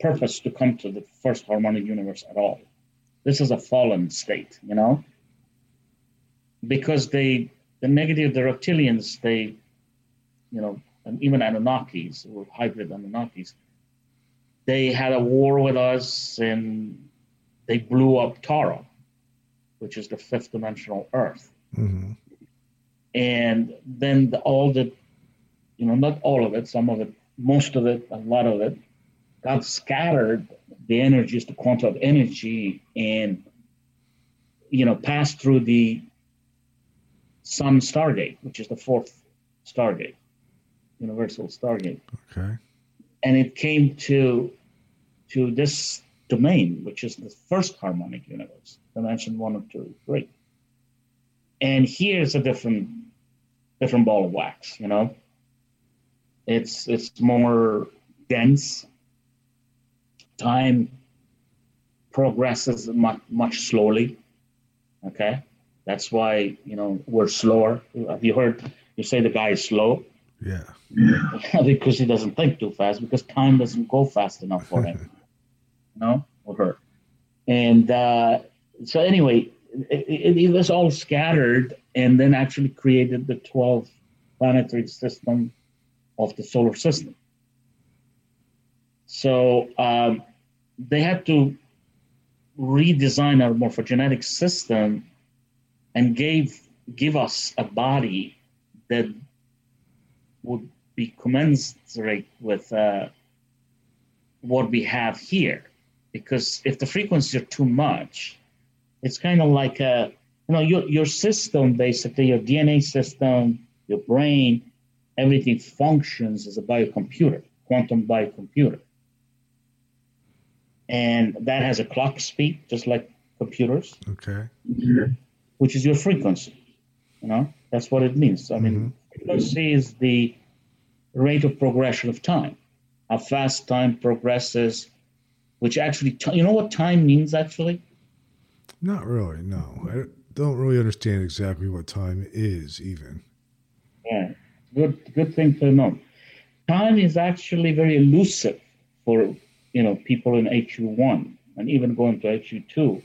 purposed to come to the first harmonic universe at all. This is a fallen state, you know, because they the negative the reptilians they, you know, and even Anunnakis or hybrid Anunnakis, they had a war with us and they blew up Tara, which is the fifth dimensional Earth. Hmm and then the, all the you know not all of it some of it most of it a lot of it got scattered the energies the quantum of energy and you know passed through the sun stargate which is the fourth stargate universal stargate Okay. and it came to to this domain, which is the first harmonic universe, dimension one or two, three. And here's a different different ball of wax, you know. It's it's more dense. time progresses much, much slowly. Okay. That's why, you know, we're slower. Have you heard you say the guy is slow? Yeah. because he doesn't think too fast, because time doesn't go fast enough for him. you no, or her. And uh, so, anyway, it, it, it, was all scattered and then actually created the 12 planetary system of the solar system. So, um, they had to redesign our morphogenetic system and gave give us a body that would be commensurate with uh, what we have here. Because if the frequencies are too much, it's kind of like a you know your your system basically your DNA system, your brain, everything functions as a biocomputer, quantum biocomputer, and that has a clock speed just like computers. Okay. Which is your frequency. You know that's what it means. I mean, mm-hmm. frequency is the rate of progression of time, how fast time progresses, which actually, t- you know what time means actually? Not really, no. I don't really understand exactly what time is, even. Good, good thing to know. Time is actually very elusive for you know people in HU one and even going to HU two,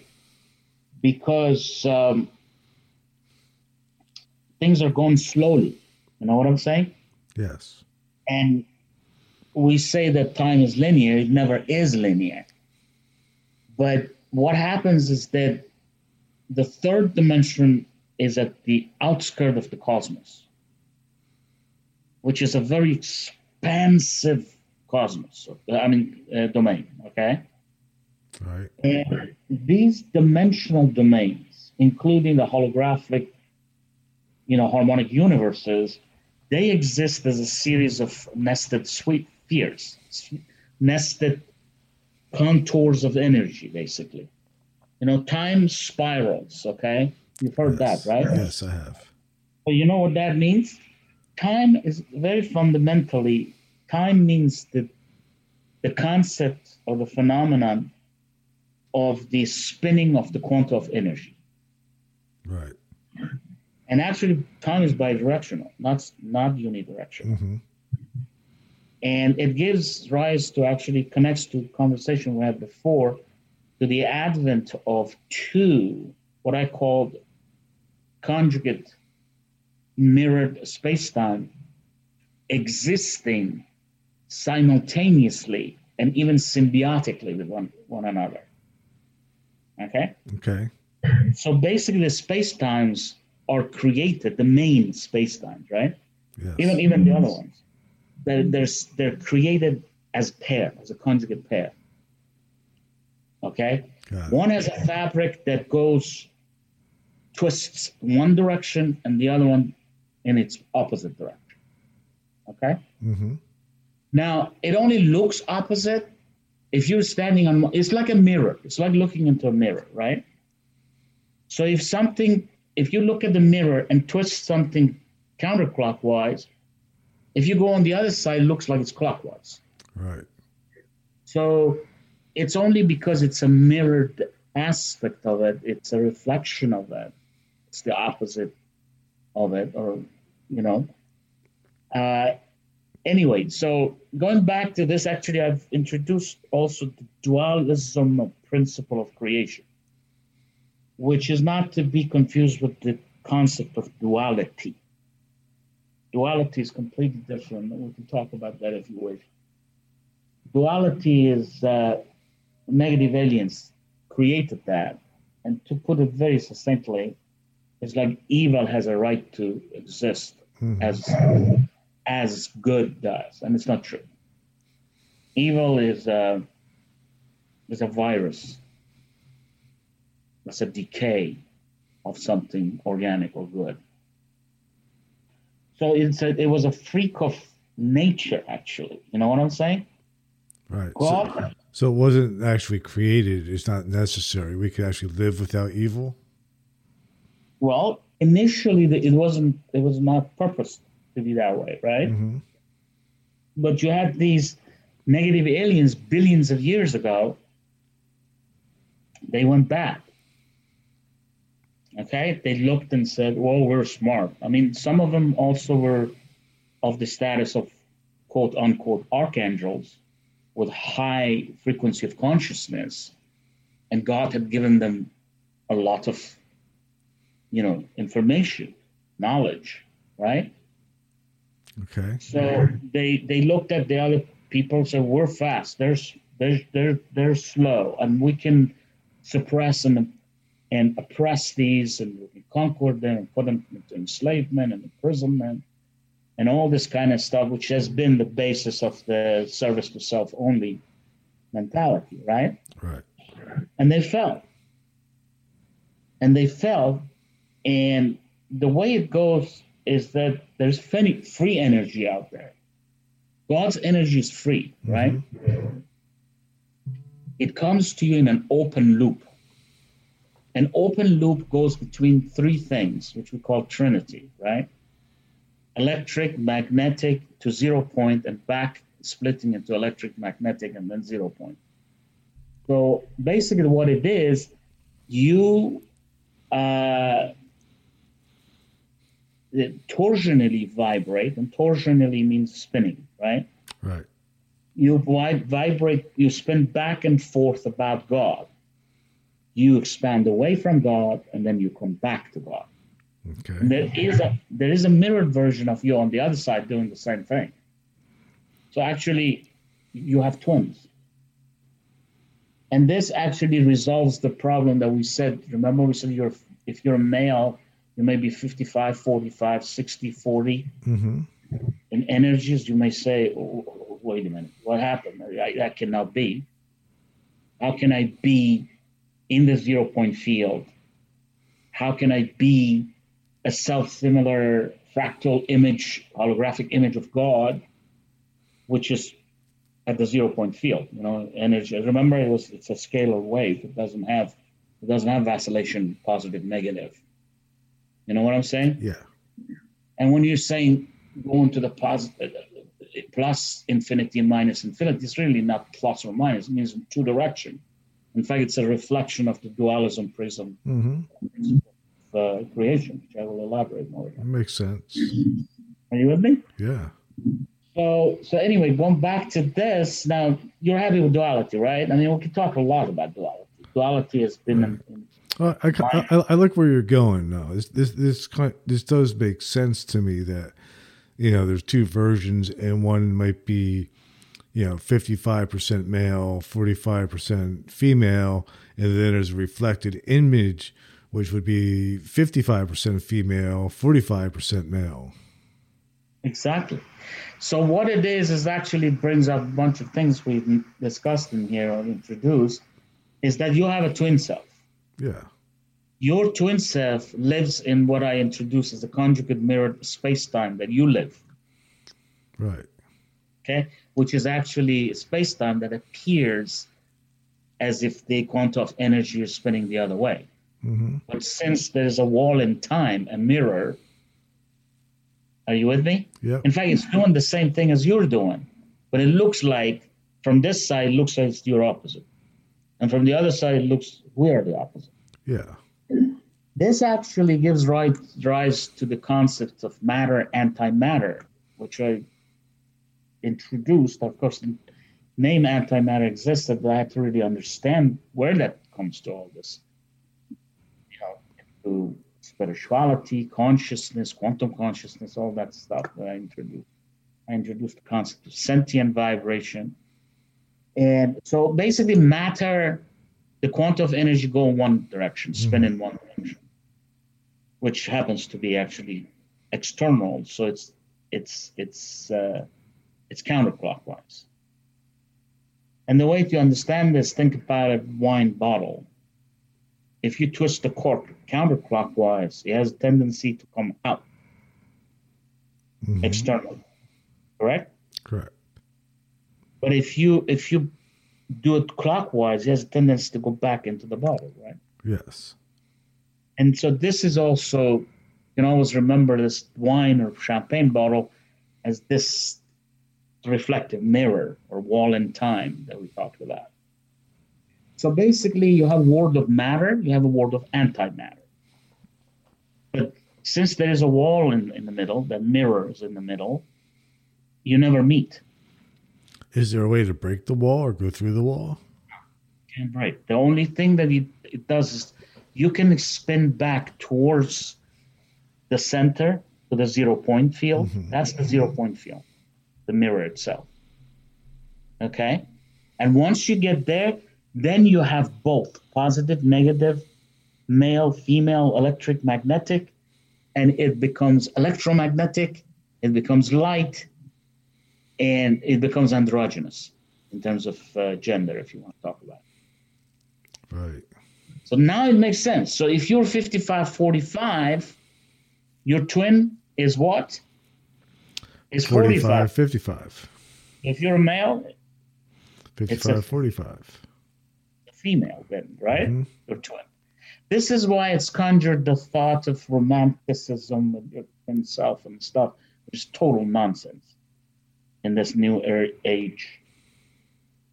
because um, things are going slowly. You know what I'm saying? Yes. And we say that time is linear, it never is linear. But what happens is that the third dimension is at the outskirt of the cosmos, which is a very expansive cosmos, I mean, uh, domain, okay? Right. And these dimensional domains, including the holographic, you know, harmonic universes, they exist as a series of nested sweep spheres, nested contours of energy, basically. You know, time spirals, okay? You've heard yes. that, right? Yes, I have. Well, you know what that means? Time is very fundamentally, time means the, the concept or the phenomenon of the spinning of the quantum of energy. Right. And actually, time is bidirectional, not not unidirectional. Mm-hmm. And it gives rise to actually connects to conversation we had before to the advent of two what I called conjugate mirrored spacetime existing simultaneously and even symbiotically with one, one another. Okay? Okay. So basically the spacetimes are created, the main space times, right? Yes. Even even the other ones. They're, they're, they're created as pair, as a conjugate pair. Okay? One has a fabric that goes, twists one direction and the other one in its opposite direction. Okay? Mm-hmm. Now, it only looks opposite if you're standing on, it's like a mirror. It's like looking into a mirror, right? So if something if you look at the mirror and twist something counterclockwise, if you go on the other side, it looks like it's clockwise. Right. So it's only because it's a mirrored aspect of it, it's a reflection of it. It's the opposite of it, or, you know. Uh, anyway, so going back to this, actually, I've introduced also the dualism principle of creation which is not to be confused with the concept of duality. Duality is completely different. We can talk about that if you wish. Duality is uh, negative aliens created that. And to put it very succinctly, it's like evil has a right to exist mm-hmm. as as good does, and it's not true. Evil is a, is a virus It's a decay of something organic or good. So it's a, it was a freak of nature, actually. You know what I'm saying? Right. God, so, so it wasn't actually created. It's not necessary. We could actually live without evil. Well, initially, it wasn't. It was not purpose to be that way, right? Mm-hmm. But you had these negative aliens billions of years ago, they went back. Okay, they looked and said, "Well, we're smart." I mean, some of them also were of the status of quote unquote archangels with high frequency of consciousness, and God had given them a lot of, you know, information, knowledge, right? Okay. So they they looked at the other people and said, "We're fast. They're they're they're they're slow, and we can suppress and and oppress these, and we can conquer them and put them into enslavement and imprisonment." And all this kind of stuff, which has been the basis of the service to self only mentality, right? Right. and they fell. And they fell, and the way it goes is that there's free, energy out there. God's energy is free, right? It comes to you in an open loop. An open loop goes between three things, which we call Trinity, right? Electric, magnetic to zero point, and back splitting into electric, magnetic, and then zero point. So basically, what it is, you uh, torsionally vibrate, and torsionally means spinning, right? Right. You vi- vibrate, you spin back and forth about God. You expand away from God, and then you come back to God. Okay. There is a there is a mirrored version of you on the other side doing the same thing. So actually, you have twins. And this actually resolves the problem that we said. Remember, we said you're if you're a male, you may be 55, 45, 60, 40. Mm-hmm. In energies, you may say, oh, wait a minute, what happened? I, that cannot be. How can I be in the zero point field? How can I be a self similar fractal image, holographic image of God, which is at the zero point field, you know, energy. Remember, it was it's a scalar wave. It doesn't have it doesn't have vacillation, positive, negative. You know what I'm saying? Yeah. And when you're saying going to the positive, plus infinity and minus infinity, it's really not plus or minus. It means two direction. In fact, it's a reflection of the dualism prism Mm-hmm. of uh, creation, which I will elaborate more. That makes sense. Are you with me? Yeah. So, so anyway, going back to this, now you're happy with duality, right? I mean, we can talk a lot about duality. Duality has been, in, in, I, I, I, like where you're going now. This this this kind this does make sense to me that you know there's two versions and one might be you know 55% male 45% female and then there's a reflected image which would be 55% female 45% male exactly. So what it is is actually brings up a bunch of things we've discussed in here or introduced, is that you have a twin self. Yeah Your twin self lives in what I introduce as the conjugate mirrored space-time that you live. right okay, which is actually space time that appears as if the quantum of energy is spinning the other way. mm-hmm. But since there's a wall in time, a mirror, are you with me? yeah In fact, it's doing the same thing as you're doing, but it looks like from this side, it looks like it's your opposite. And from the other side, it looks we're the opposite. yeah This actually gives rise, rise to the concept of matter antimatter, which I introduced. Of course, the name antimatter existed, but I had to really understand where that comes to all this. You know, to spirituality, consciousness, quantum consciousness, all that stuff that I introduced. I introduced the concept of sentient vibration. And so basically, matter, the quantum of energy go in one direction, spin in one direction, which happens to be actually external. So it's it's it's uh, it's counterclockwise. And the way to understand this, think about a wine bottle. If you twist the cork counterclockwise, it has a tendency to come out Mhm. external. Correct? correct But if you if you do it clockwise, it has a tendency to go back into the bottle, right? yes And so this is also you can always remember this wine or champagne bottle as this reflective mirror or wall in time that we talked about. So basically, you have a world of matter, you have a world of antimatter. But since there is a wall in, in the middle, that mirrors in the middle, you never meet. Is there a way to break the wall or go through the wall? Can't break. The only thing that it, it does is you can spin back towards the center to the zero point field. Mm-hmm. That's the zero point field, the mirror itself. Okay? And once you get there, then you have both positive, negative, male, female, electric, magnetic, and it becomes electromagnetic, it becomes light, and it becomes androgynous in terms of uh, gender, if you want to talk about it. Right. So now it makes sense. So if you're 55 45, your twin is what? Is 45 55. If you're a male, 55 a, 45. female, then, right? Mm-hmm. Your twin. This is why it's conjured the thought of romanticism with your twin self and stuff, which is total nonsense in this new age.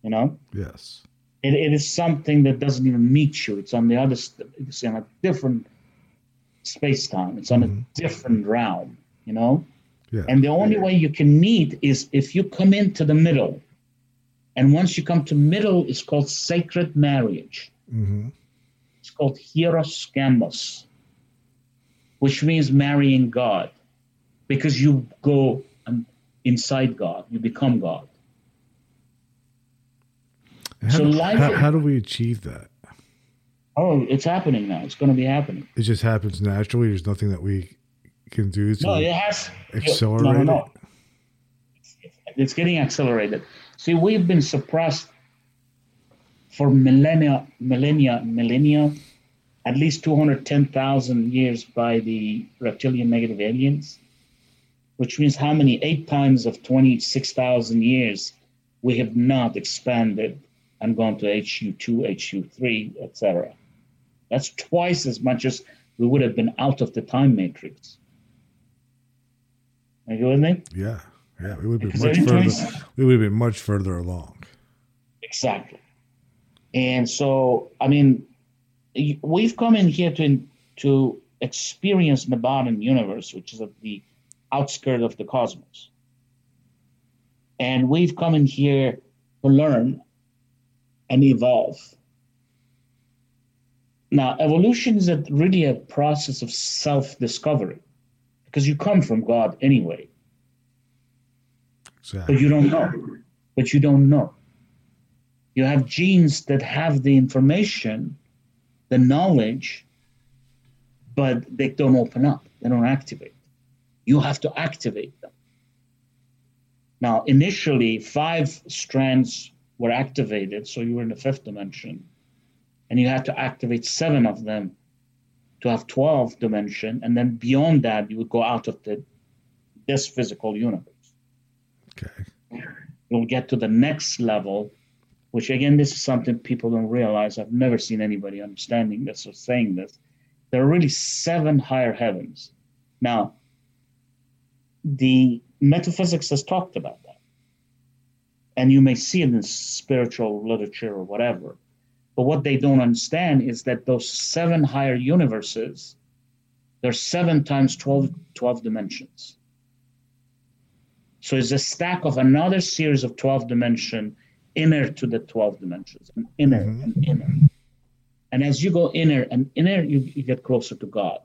You know? Yes. It, it is something that doesn't even meet you. It's on the other, it's in a different space time. It's on mm-hmm. a different realm, you know? Yeah. And the only way you can meet is if you come into the middle. And once you come to middle, it's called sacred marriage. Mm-hmm. It's called hieros gamos, which means marrying God, because you go inside God, you become God. How, so life, how, how do we achieve that? Oh, it's happening now. It's going to be happening. It just happens naturally. There's nothing that we can do to no, it has, accelerate no, no, no. it. It's getting accelerated. See, we've been suppressed for millennia, millennia, millennia, at least 210,000 years by the reptilian negative aliens, which means how many? Eight times of 26,000 years we have not expanded and gone to HU2, HU3, etc. That's twice as much as we would have been out of the time matrix. Are you with me? Yeah, yeah. We would be much further. We would have been much further along. Exactly. And so, I mean, we've come in here to to experience the bottom universe, which is at the outskirt of the cosmos. And we've come in here to learn and evolve. Now, evolution is a, really a process of self discovery because you come from God anyway. Exactly. But you don't know. But you don't know. You have genes that have the information, the knowledge, but they don't open up, they don't activate. You have to activate them. Now, initially, five strands were activated, so you were in the fifth dimension, and you had to activate seven of them to have 12 dimension, and then beyond that, you would go out of the this physical universe. Okay. You'll get to the next level, which again, this is something people don't realize. I've never seen anybody understanding this or saying this. There are really seven higher heavens. Now, the metaphysics has talked about that. And you may see it in spiritual literature or whatever. But what they don't understand is that those seven higher universes, they're seven times 12, 12 dimensions. So it's a stack of another series of 12 dimension inner to the 12 dimensions, and inner mm-hmm. and inner. And as you go inner and inner, you, you get closer to God.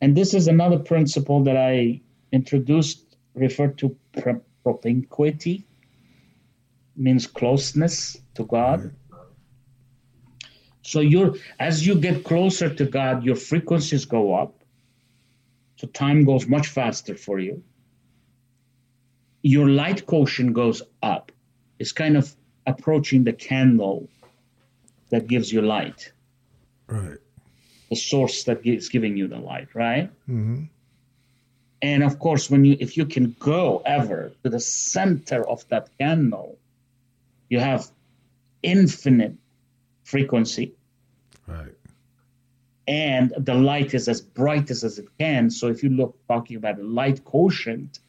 And this is another principle that I introduced, referred to propinquity, means closeness to God. So you're as you get closer to God, your frequencies go up. So time goes much faster for you. Your light quotient goes up. It's kind of approaching the candle that gives you light. Right the source that is giving you the light, right? Mm-hmm. And of course, when you if you can go ever to the center of that candle, you have infinite frequency. Right. And the light is as bright as, as it can. So if you look talking about a light quotient,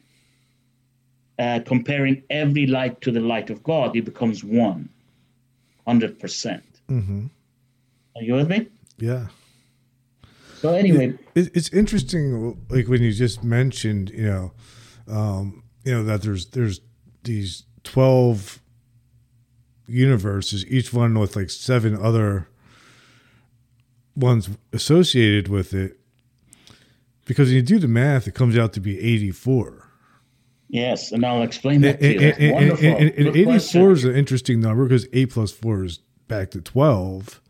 uh, comparing every light to the light of God, it becomes one, hundred percent. Mm-hmm. Are you with me? Yeah. So anyway, it, it's interesting, like when you just mentioned, you know, um, you know that there's there's these twelve universes, each one with like seven other ones associated with it. Because when you do the math, it comes out to be eighty-four. Yes, and I'll explain that and, to you. And, Wonderful. and, and, Good 84 question. is an interesting number because 8 plus 4 is back to 12.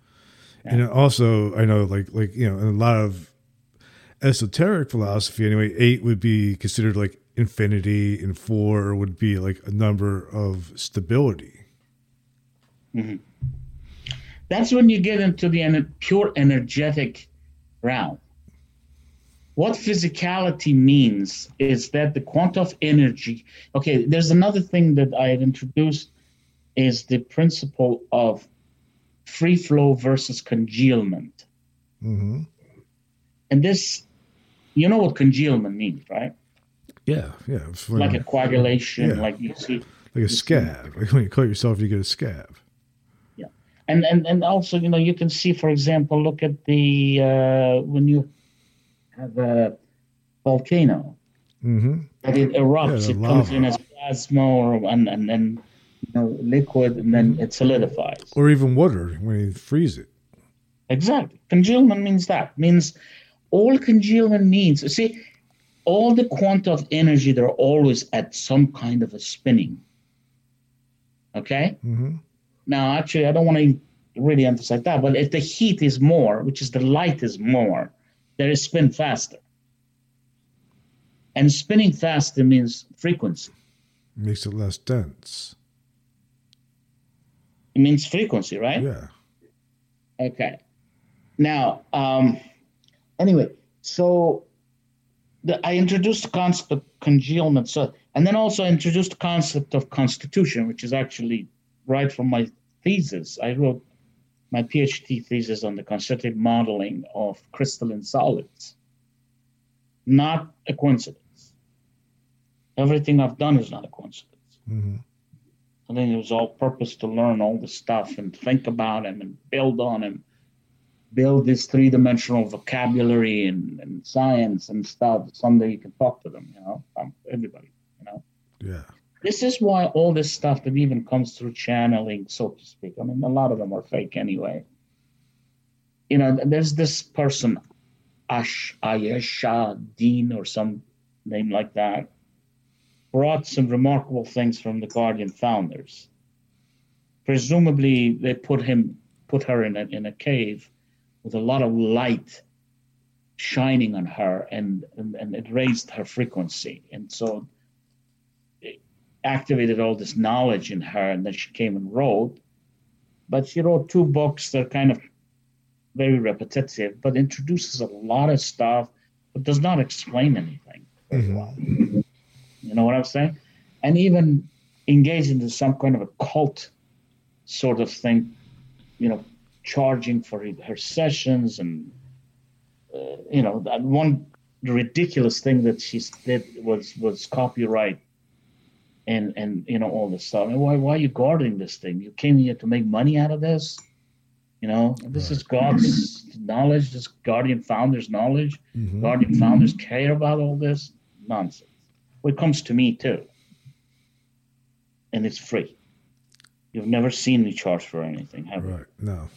And also, I know, like, like you know, in a lot of esoteric philosophy, anyway, 8 would be considered like infinity, and 4 would be like a number of stability. Mm-hmm. That's when you get into the ener- pure energetic realm. What physicality means is that the quantum of energy. Okay, there's another thing that I had introduced is the principle of free flow versus congealment. hmm And this, you know what congealment means, right? Yeah, yeah. Like a coagulation, Yeah. like you see. like a scab. Like when you cut yourself, you get a scab. Yeah. And and and also you know you can see for example look at the uh, when you have a volcano hmm that it erupts Yeah, it comes in as plasma or and and then you know liquid and then it solidifies Or even water when you freeze it. exactly congealment means that means all congealment means see all the quanta of energy they're always at some kind of a spinning okay hmm Now, actually, I don't want to really emphasize that, but if the heat is more, which is the light is more, there is spin faster. And spinning faster means frequency. Makes it less dense. It means frequency, right? Yeah. Okay. Now, um, anyway, so the, I introduced the concept of congealment. So, and then also introduced the concept of constitution, which is actually right from my thesis. I wrote my PhD thesis on the constitutive modeling of crystalline solids. Not a coincidence. Everything I've done is not a coincidence. hmm I think it was all purpose to learn all the stuff and think about them and build on them, build this three dimensional vocabulary and, and science and stuff. Someday you can talk to them, you know, um, everybody, you know. Yeah. This is why all this stuff that even comes through channeling, so to speak. I mean, a lot of them are fake anyway. You know, there's this person, Ash Ayesha Dean or some name like that, brought some remarkable things from the Guardian founders. Presumably, they put him, put her in a in a cave with a lot of light shining on her, and and, and it raised her frequency, and so it activated all this knowledge in her, and then she came and wrote. But she wrote two books that are kind of very repetitive, but introduces a lot of stuff, but does not explain anything Mhm. well. You know what I'm saying? And even engage into some kind of a cult sort of thing, you know, charging for her sessions and, uh, you know, that one ridiculous thing that she did was was copyright and and you know all this stuff. And why why are you guarding this thing? You came here to make money out of this. You know, this is God's knowledge, this Guardian Founders knowledge. hmm Guardian Founders care about all this nonsense. Well, it comes to me too, and it's free. You've never seen me charge for anything, have you? Right. No.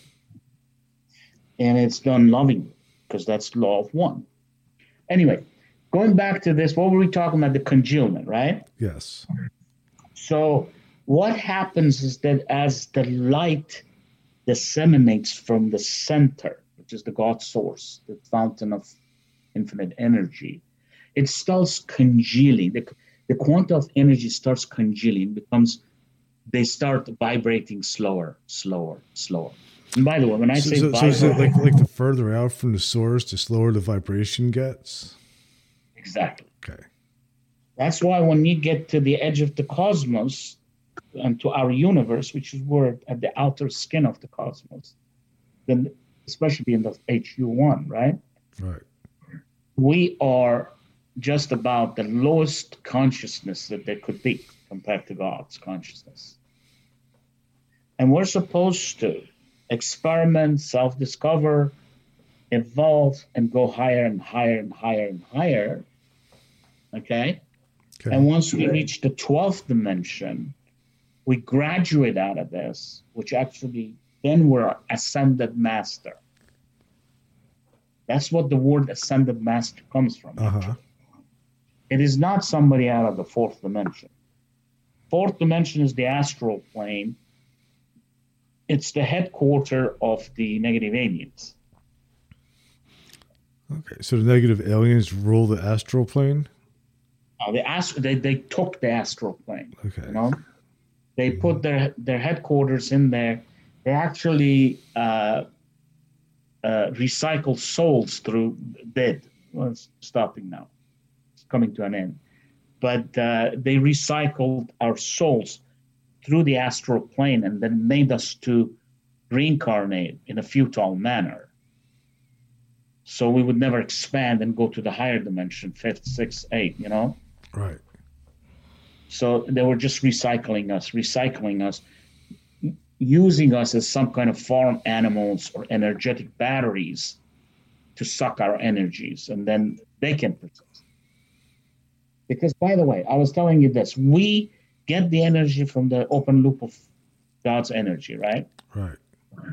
and it's done lovingly because that's law of one. Anyway, going back to this, what were we talking about? The congealment, right? Yes. So, what happens is that as the light disseminates from the center, which is the God source, the fountain of infinite energy, it starts congealing. The, the quantum of energy starts congealing, becomes, they start vibrating slower, slower, slower. And by the way, when I So, say so, so is it like like the further out from the source, the slower the vibration gets? exactly. Okay. That's why when you get to the edge of the cosmos and to our universe, which is we're at the outer skin of the cosmos, then especially in the HU1, right? Right. We are just about the lowest consciousness that there could be compared to God's consciousness. And we're supposed to experiment, self discover, evolve, and go higher and higher and higher and higher. Okay? okay? And once we reach the 12th dimension, we graduate out of this, which actually then we're ascended master. That's what the word ascended master comes from. Uh-huh. It is not somebody out of the fourth dimension. Fourth dimension is the astral plane. It's the headquarter of the negative aliens. Okay, so the negative aliens rule the astral plane. Uh, the ast- they, they took the astral plane. Okay, you know, they mm-hmm. put their their headquarters in there. They actually uh, uh, recycle souls through dead. Well, it's stopping now. Coming to an end. But uh, they recycled our souls through the astral plane and then made us to reincarnate in a futile manner. So we would never expand and go to the higher dimension, fifth, sixth, eighth, you know? Right. So they were just recycling us, recycling us using us as some kind of farm animals or energetic batteries to suck our energies and then they can. Because, by the way, I was telling you this we get the energy from the open loop of God's energy, right? Right.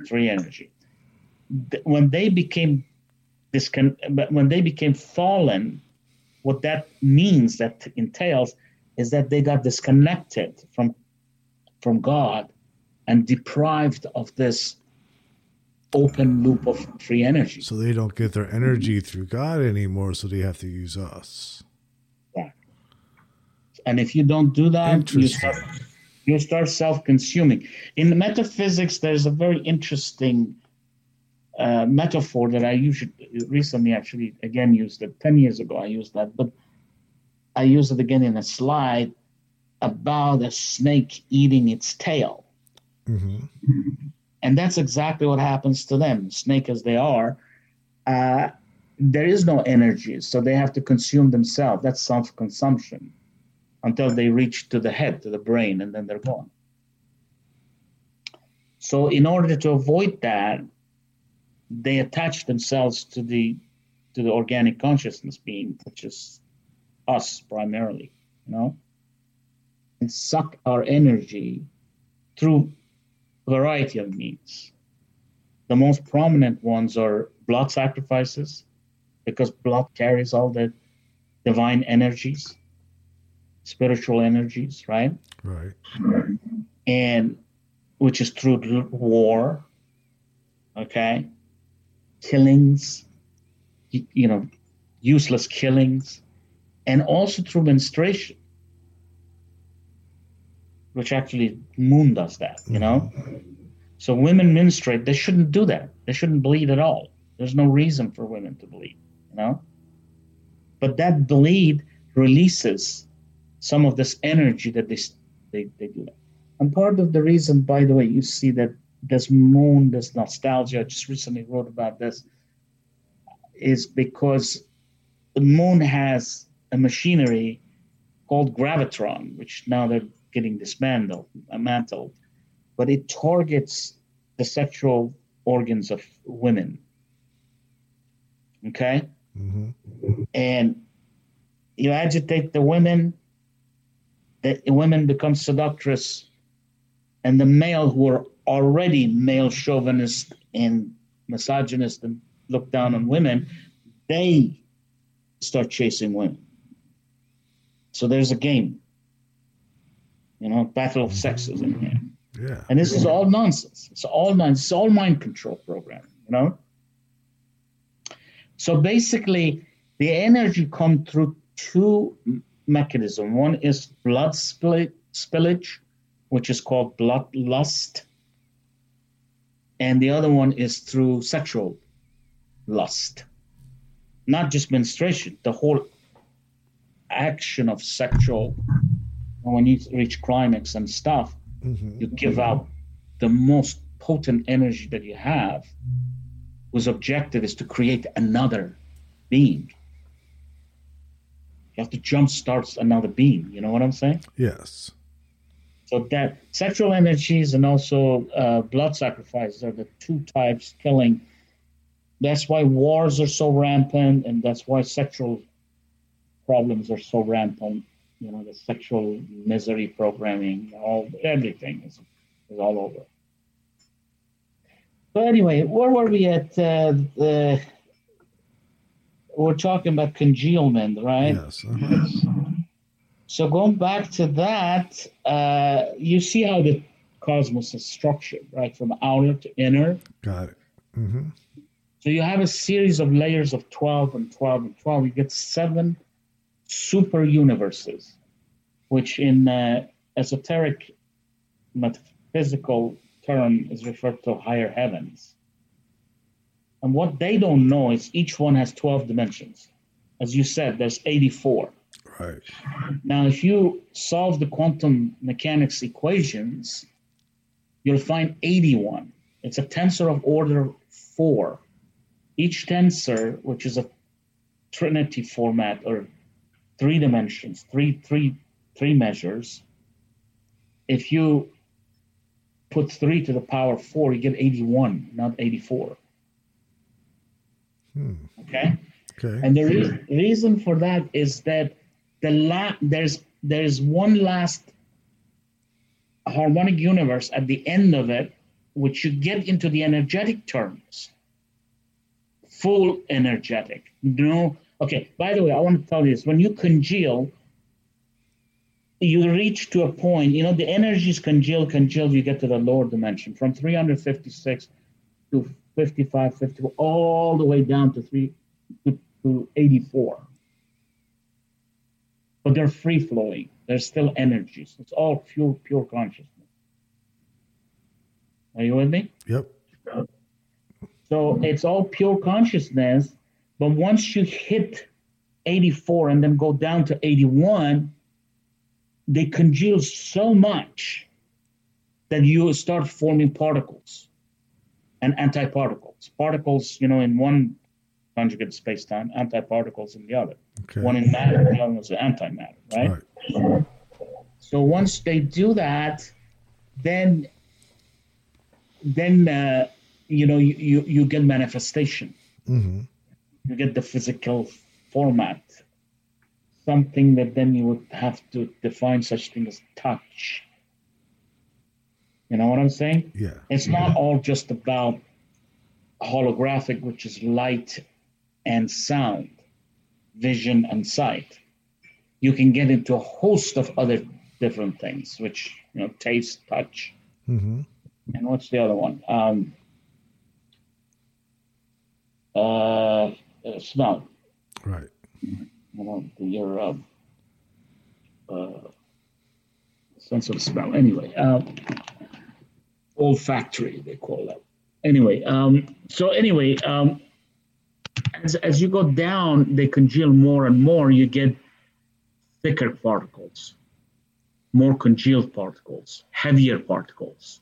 Free energy. When they became this discon- when they became fallen, what that means, that entails, is that they got disconnected from from God and deprived of this open loop of free energy. So they don't get their energy through God anymore, so they have to use us. And if you don't do that, you start, you start self-consuming. In metaphysics, there's a very interesting uh, metaphor that I usually recently actually again used it. Ten years ago, I used that, but I used it again in a slide about a snake eating its tail Mm-hmm. And that's exactly what happens to them, snake as they are. Uh, there is no energy, so they have to consume themselves. That's self consumption until they reach to the head, to the brain, and then they're gone. So, in order to avoid that, they attach themselves to the to the organic consciousness being, which is us primarily, you know, and suck our energy through variety of means. The most prominent ones are blood sacrifices, because blood carries all the divine energies, spiritual energies, right? Right. And which is through war, okay? Killings, you, you know, useless killings, and also through menstruation which actually moon does that, you know? Mm-hmm. So women menstruate, they shouldn't do that. They shouldn't bleed at all. There's no reason for women to bleed, you know? But that bleed releases some of this energy that they, they, they do that. And part of the reason, by the way, you see that this moon, this nostalgia, I just recently wrote about this, is because the moon has a machinery called gravitron, which now they're getting dismantled, mantled, but it targets the sexual organs of women. Okay? Mm-hmm. And you agitate the women, the women become seductress, and the male who are already male chauvinist and misogynist and look down on women, they start chasing women. So there's a game. You know, battle of sexes in here. Yeah. And this is all nonsense. It's all nonsense. It's all mind control program, you know? So basically, the energy come through two mechanisms. One is blood spillage, which is called blood lust. And the other one is through sexual lust. Not just menstruation, the whole action of sexual when you reach climax and stuff, mm-hmm. you give out the most potent energy that you have, whose objective is to create another being. You have to jump jumpstart another beam. You know what I'm saying? Yes. So that sexual energies and also uh, blood sacrifices are the two types killing. That's why wars are so rampant, and that's why sexual problems are so rampant. You know, the sexual misery programming, all everything is is all over. But anyway, where were we at? Uh, the we're talking about congealment, right? Yes. Uh-huh. So going back to that, uh, you see how the cosmos is structured, right, from outer to inner. Got it. Mm-hmm. So you have a series of layers of 12 and 12 and 12. You get seven super universes, which in uh, esoteric metaphysical term is referred to higher heavens. And what they don't know is each one has 12 dimensions. As you said, there's 84. Right. Now, if you solve the quantum mechanics equations, you'll find 81. It's a tensor of order four. Each tensor, which is a trinity format or three dimensions, three, three, three measures, if you put three to the power four, you get 81, not 84. Hmm. Okay? Okay. And the re- reason for that is that the la- there's there's one last harmonic universe at the end of it, which you get into the energetic terms. Full energetic. No. Okay. By the way, I want to tell you this: when you congeal, you reach to a point. You know, the energies congeal, congeal. You get to the lower dimension from 356 to 55, 54, all the way down to three to, to 84 but they're free flowing. They're still energies. It's all pure, pure consciousness. Are you with me? Yep. So it's all pure consciousness. But once you hit 84 and then go down to 81, they congeal so much that you start forming particles and antiparticles. Particles, you know, in one conjugate space-time, antiparticles in the other. Okay. One in matter, the other one's antimatter, right? Right. So once they do that, then then uh, you know you, you you get manifestation. Mm-hmm. You get the physical format, something that then you would have to define such thing as touch. You know what I'm saying? Yeah. It's not all just about holographic, which is light and sound, vision and sight. You can get into a host of other different things, which you know, taste, touch, Mm-hmm. and what's the other one? Um, uh, uh, smell. Right. You know, your uh, uh, sense of smell. Anyway, uh, olfactory they call that. Anyway, um, so anyway, um, as as you go down, they congeal more and more. You get thicker particles, more congealed particles, heavier particles.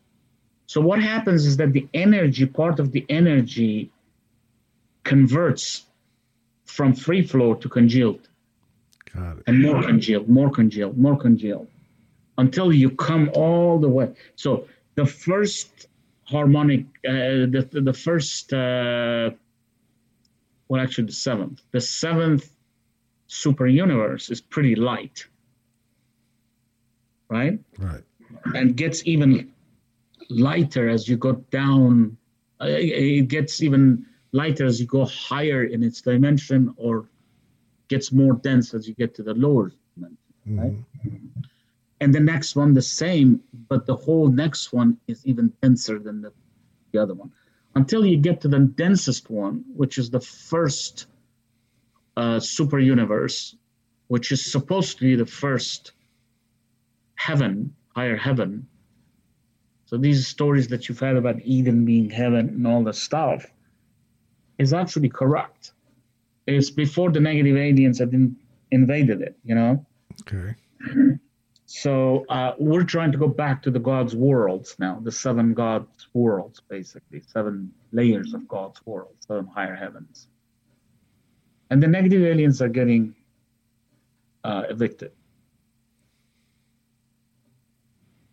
So what happens is that the energy, part of the energy, converts from free flow to congealed Got it. and more congealed, more congealed, more congealed, until you come all the way. So the first harmonic, uh, the the first, uh, well, actually the seventh, the seventh super universe is pretty light, right? Right. and gets even lighter as you go down. Uh, It gets even lighter as you go higher in its dimension, or gets more dense as you get to the lower dimension. Right? Mm-hmm. And the next one the same, but the whole next one is even denser than the, the other one, until you get to the densest one, which is the first uh, super universe, which is supposed to be the first heaven, higher heaven. So these stories that you've had about Eden being heaven and all the stuff is actually correct. It's before the negative aliens had in, invaded it, you know. Okay. So uh, we're trying to go back to the God's worlds now, the seven God's worlds, basically, seven layers of God's worlds, seven higher heavens. And the negative aliens are getting uh, evicted.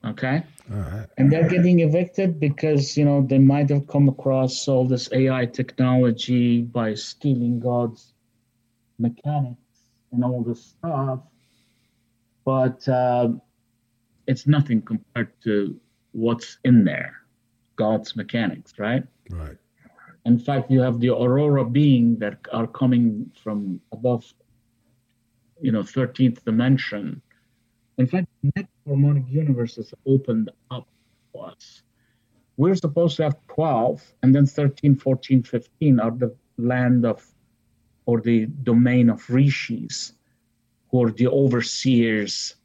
Okay. Right. And they're getting evicted because, you know, they might have come across all this AI technology by stealing God's mechanics and all this stuff. But uh, it's nothing compared to what's in there God's mechanics, right? Right. In fact, you have the aurora being that are coming from above, you know, 13th dimension. In fact, the next harmonic universe is opened up to us. We're supposed to have 12, and then 13, 14, 15 are the land of, or the domain of rishis, who are the overseers,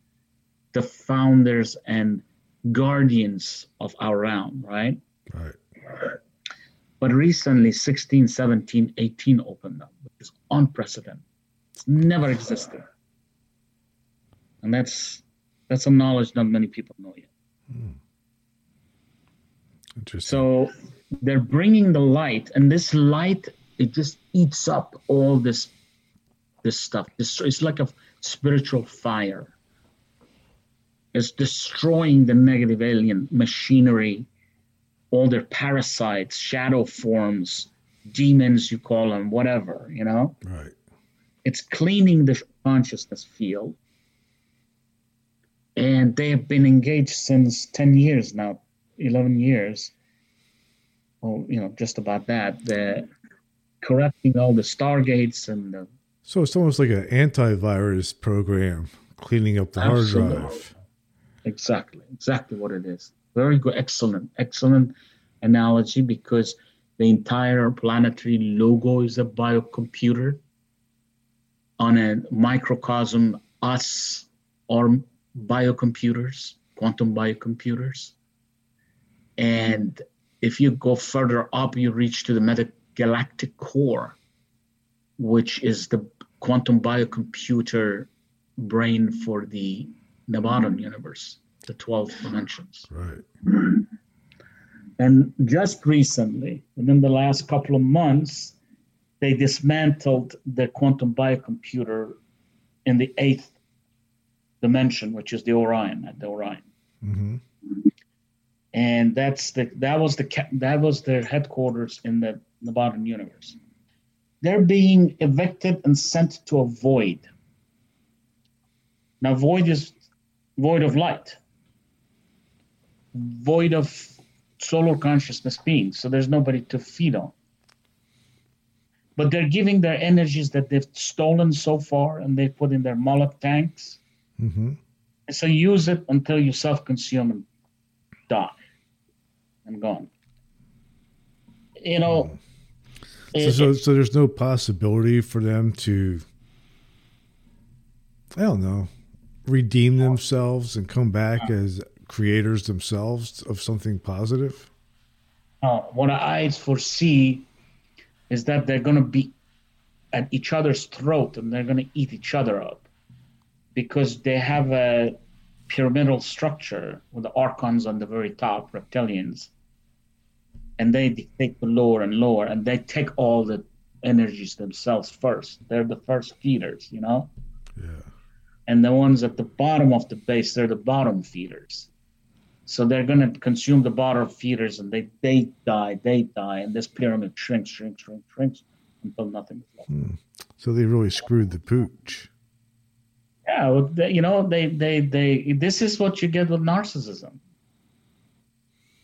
the founders, and guardians of our realm, right? Right. But recently, 16, 17, 18 opened up, which is unprecedented. It's never existed. And that's that's some knowledge not many people know yet. Hmm. Interesting. So they're bringing the light, and this light it just eats up all this this stuff. This it's like a spiritual fire. It's destroying the negative alien machinery, all their parasites, shadow forms, demons you call them, whatever, you know. right. It's cleaning the consciousness field. And they have been engaged since 10 years now, 11 years. Well, you know, just about that. They're correcting all the stargates and the, So it's almost like an antivirus program cleaning up the Absolutely. hard drive. exactly, exactly what it is. Very good, excellent, excellent analogy because the entire planetary logo is a biocomputer on a microcosm, us are biocomputers, quantum biocomputers. And if you go further up, you reach to the metagalactic core, which is the quantum biocomputer brain for the Nebadon universe, the 12 dimensions. Right. And just recently, within the last couple of months, they dismantled the quantum biocomputer in the eighth dimension, which is the Orion at the Orion. hmm And that's the that was the that was their headquarters in the Nebadon universe. They're being evicted and sent to a void. Now, void is void of light, void of solar consciousness beings. So there's nobody to feed on. But they're giving their energies that they've stolen so far and they put in their Moloch tanks. hmm And so use it until you self consume and die and gone. You know, So, so, so there's no possibility for them to, I don't know, redeem themselves and come back as creators themselves of something positive. Uh, what I foresee is that they're going to be at each other's throat and they're going to eat each other up because they have a pyramidal structure with the archons on the very top, reptilians, and they dictate the lower and lower, and they take all the energies themselves first. They're the first feeders, you know? Yeah. and the ones at the bottom of the base they're the bottom feeders so they're going to consume the bottom feeders and they they die they die and this pyramid shrinks shrinks shrinks shrinks until nothing is left hmm. So they really screwed the pooch. yeah well, they, you know they they they this is what you get with narcissism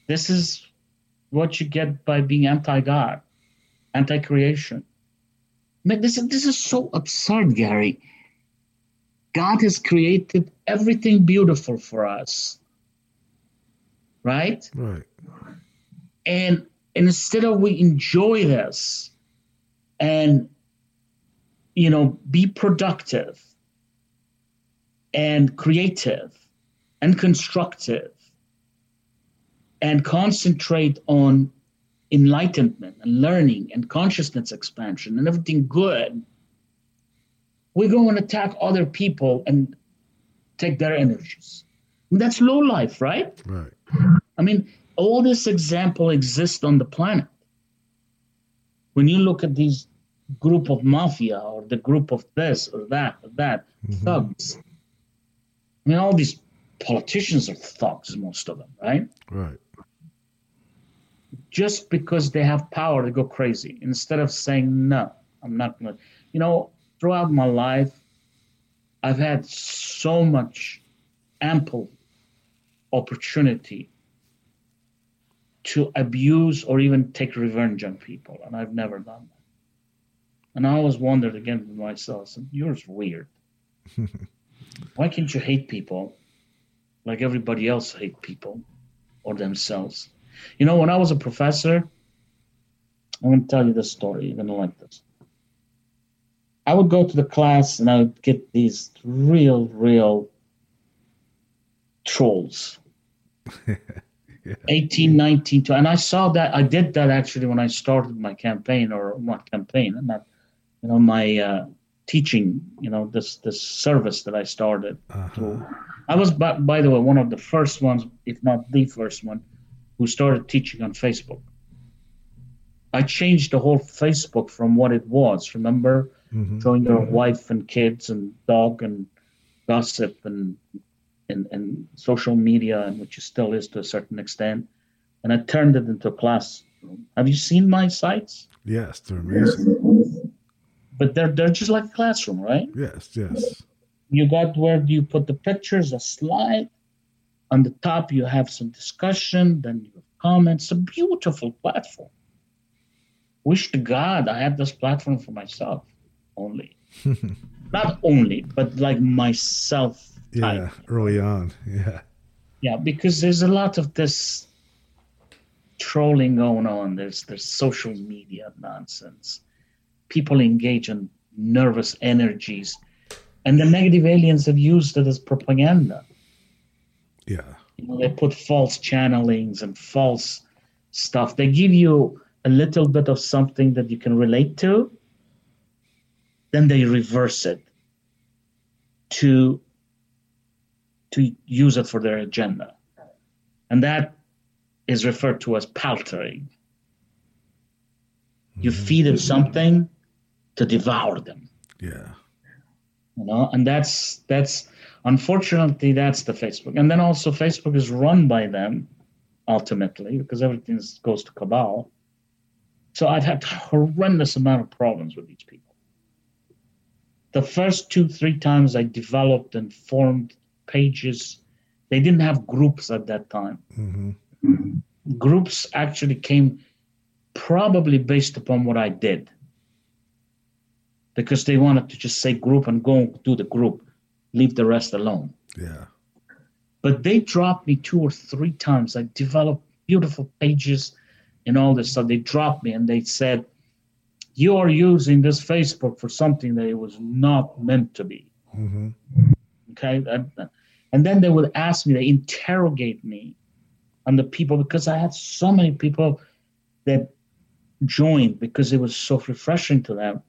this is what you get by being anti-god anti-creation. This is this is so absurd gary. God has created everything beautiful for us. Right? Right. and and instead of we enjoy this and you know be productive and creative and constructive and concentrate on enlightenment and learning and consciousness expansion and everything good we go and attack other people and take their energies that's low life right Right. I mean, all this example exists on the planet. When you look at these group of mafia or the group of this or that or that Mhm. thugs. I mean, all these politicians are thugs, most of them, right? Right. Just because they have power, they go crazy. Instead of saying, no, I'm not going to. You know, throughout my life, I've had so much ample opportunity to abuse or even take revenge on people, and I've never done that. And I always wondered again with myself, you're weird. Why can't you hate people like everybody else hate people or themselves? You know, when I was a professor, I'm going to tell you this story. You're going to like this. I would go to the class and I would get these real, real trolls. 18, 19, 20. And I saw that, I did that actually when I started my campaign, or not campaign, not, you know, my uh, teaching, you know, this, this service that I started. Uh-huh. I was, by, by the way, one of the first ones, if not the first one, who started teaching on Facebook. I changed the whole Facebook from what it was. Remember, Mhm. showing your wife and kids and dog and gossip and and, and social media, and which it still is to a certain extent. And I turned it into a classroom. Have you seen my sites? Yes, they're amazing. But they're they're just like a classroom, right? Yes, yes. you got where do you put the pictures, a slide. On the top, you have some discussion, then you have comments. A beautiful platform. Wish to God I had this platform for myself only. Not only, but like myself type. Yeah, early on. Yeah. Yeah, because there's a lot of this trolling going on. There's there's social media nonsense. People engage in nervous energies, and the negative aliens have used it as propaganda. Yeah. You know, they put false channelings and false stuff. They give you a little bit of something that you can relate to, then they reverse it to to use it for their agenda. And that is referred to as paltering. You mm-hmm. feed them something to devour them Yeah. you know and that's that's unfortunately that's the facebook. And then also facebook is run by them ultimately because everything goes to cabal. So i've had horrendous amount of problems with these people. The first two three times i developed and formed pages they didn't have groups at that time. Hmm groups actually came probably based upon what I did. Because they wanted to just say group and go do the group, leave the rest alone. Yeah. But they dropped me two or three times. I developed beautiful pages and all this stuff. They dropped me and they said, You are using this Facebook for something that it was not meant to be. hmm Okay. And, and then they would ask me, they interrogate me on the people because I had so many people that joined because it was so refreshing to them.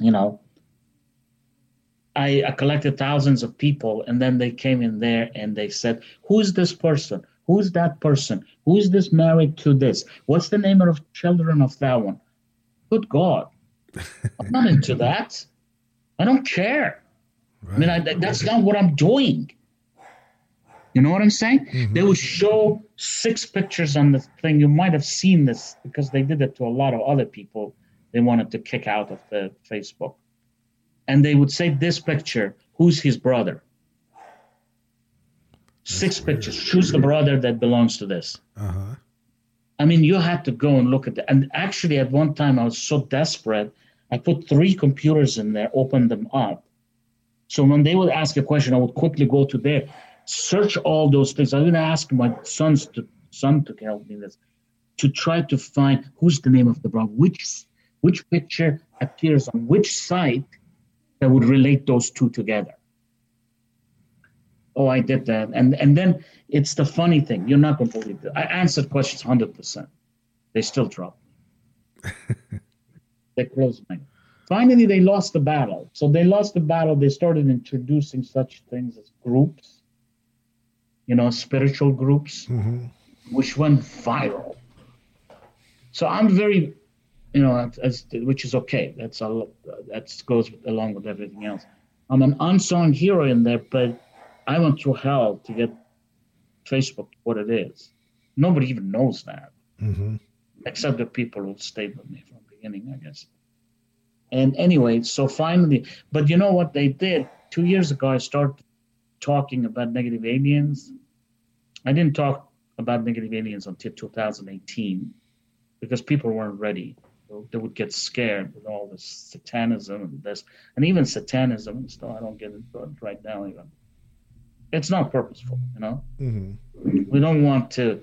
You know, I, I collected thousands of people and then they came in there and they said, Who's this person? Who's that person? Who's this married to this? What's the name of children of that one? Good God. I'm not into that. I don't care. Right. I mean, I, that's not what I'm doing. You know what I'm saying? Mhm. They would show six pictures on the thing. You might have seen this because they did it to a lot of other people they wanted to kick out of the Facebook. And they would say, This picture, who's his brother? Six weird. pictures. Choose the brother that belongs to this. Uh-huh. I mean, you had to go and look at that. And actually, at one time, I was so desperate, I put three computers in there, opened them up. So when they would ask a question, I would quickly go to there, search all those things. I'm going to ask my sons to son to help me this, to try to find who's the name of the brother, which which picture appears on which site that would relate those two together. Oh, I did that, and and then it's the funny thing. You're not going to believe it. I answered questions hundred percent. They still dropped me. they closed me. Finally, they lost the battle. So they lost the battle. They started introducing such things as groups, you know, spiritual groups, hmm which went viral. So I'm very you know, as, which is okay. That's all. That goes along with everything else. I'm an unsung hero in there, but I went through hell to get Facebook what it is. Nobody even knows that, Mm-hmm. except the people who stayed with me from the beginning, I guess. And anyway, so finally, but you know what they did? Two years ago, I started talking about negative aliens. I didn't talk about negative aliens until 2018 because people weren't ready. They would get scared with all this satanism and this, and even satanism and stuff. I don't get it right now, even. It's not purposeful, you know? Mm-hmm. we don't want to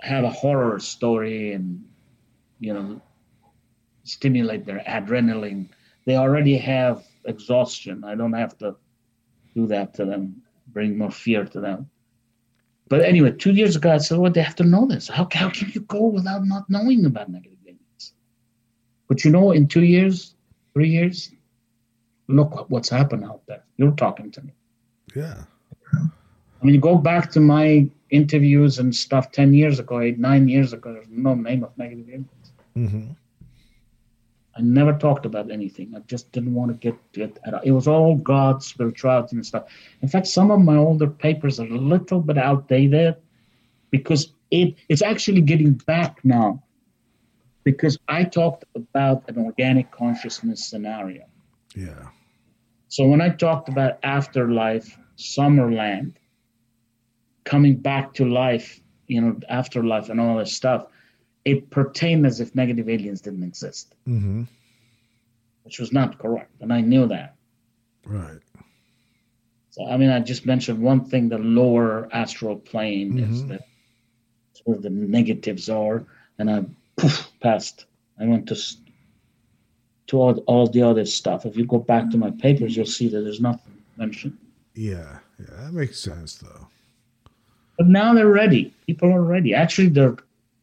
have a horror story and you know stimulate their adrenaline they already have exhaustion i don't have to do that to them bring more fear to them but anyway two years ago i said well they have to know this how, how can you go without not knowing about negative but you know in two years three years look what's happened out there you're talking to me Yeah. I mean, you go back to my interviews and stuff 10 years ago, eight, nine years ago, there's no name of negative aliens. Mm-hmm. I never talked about anything. I just didn't want to get, it. at it. was all God, spirituality, and stuff. In fact, some of my older papers are a little bit outdated because it it's actually getting back now because I talked about an organic consciousness scenario. Yeah. So when I talked about afterlife, Summerland, coming back to life, you know, afterlife and all this stuff, it pertained as if negative aliens didn't exist, Mm-hmm. which was not correct. And I knew that. Right. So, I mean, I just mentioned one thing the lower astral plane is Mhm. that where the negatives are. And I poof, passed. I went to to all, all the other stuff. If you go back to my papers, you'll see that there's nothing mentioned. Yeah. Yeah. That makes sense, though. But now they're ready. People are ready. Actually, they're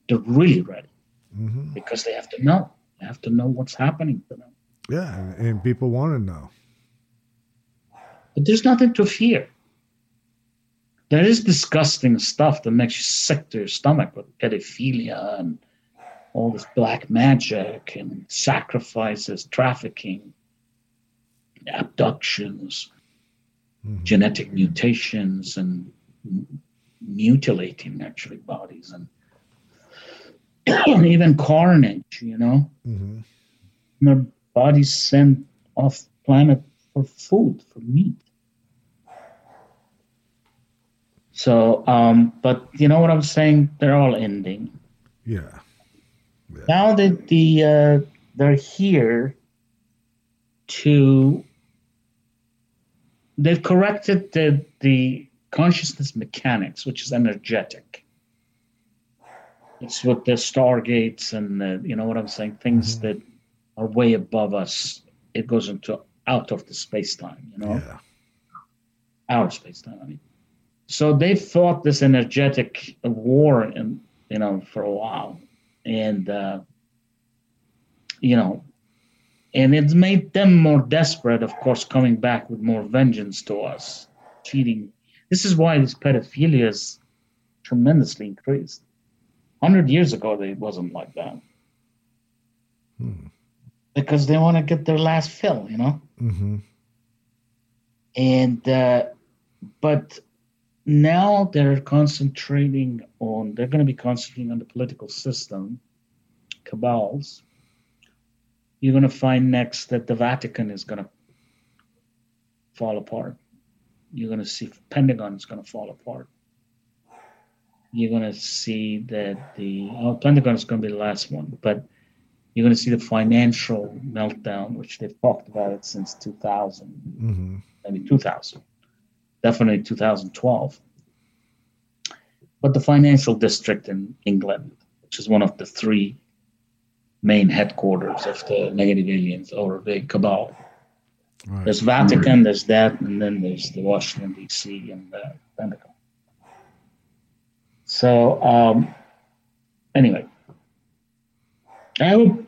they're really ready Mm-hmm. because they have to know. They have to know what's happening to them. Yeah. And people want to know. But there's nothing to fear. There is disgusting stuff that makes you sick to your stomach with pedophilia and all this black magic and sacrifices, trafficking, abductions, Mhm. genetic mutations, and mutilating actually bodies and even carnage, you know. Mm-hmm. their bodies sent off planet for food, for meat. So, um, but you know what I'm saying? They're all ending. Yeah. Now that the uh, they're here to they've corrected the the consciousness mechanics, which is energetic. It's with the stargates and the, you know what I'm saying, things Mhm. that are way above us. It goes into out of the space time, you know Yeah. our space time. I mean, so they fought this energetic war, and you know, for a while, and uh, you know, and it's made them more desperate. Of course, coming back with more vengeance to us, cheating. This is why this pedophilia is tremendously increased. Hundred years ago, it wasn't like that Hmm. because they want to get their last fill, you know. Mm-hmm. and uh, but now they're concentrating on they're going to be concentrating on the political system cabals. You're going to find next that the vatican is going to fall apart. You're going to see pentagon is going to fall apart. You're going to see that the oh, pentagon is going to be the last one but you're going to see the financial meltdown which they've talked about it since 2000 Mm-hmm. maybe 2000, definitely 2012. But the financial district in England, which is one of the three main headquarters of the negative aliens or the cabal. Right. There's Vatican, there's that, and then there's the Washington D.C. and the Pentagon. So um, anyway, I hope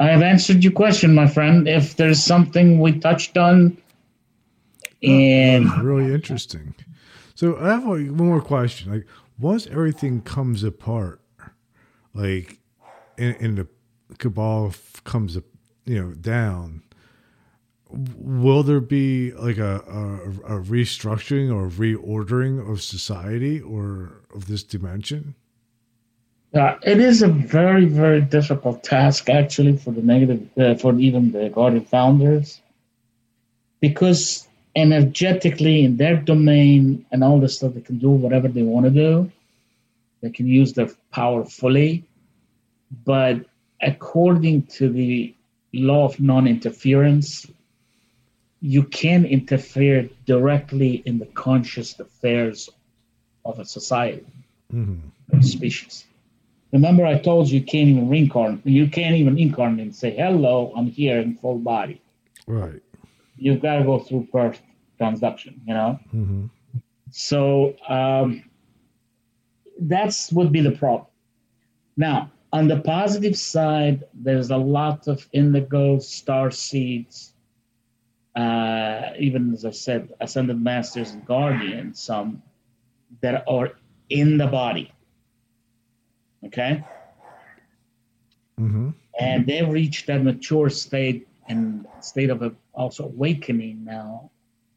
I have answered your question, my friend. If there's something we touched on, and That was really interesting. So I have like, one more question. Like, once everything comes apart, like in, in the cabal comes up, you know, down, will there be like a, a, a restructuring or reordering of society or of this dimension? Uh, it is a very, very difficult task actually for the negative, uh, for even the Guardian founders, because energetically in their domain and all this stuff, they can do whatever they want to do. They can use their power fully, but according to the law of non-interference, you can interfere directly in the conscious affairs of a society, Mm-hmm. a species. Remember, I told you you can't even reincarnate. You can't even incarnate and say, "Hello, I'm here in full body." Right. You've got to go through birth transduction. You know. Mm-hmm. So um, that's would be the problem. Now, on the positive side, there's a lot of indigo star seeds. Uh, even as I said, ascended masters and guardians, some that are in the body. Okay, Mm-hmm. and they've reached that mature state and state of a, also awakening now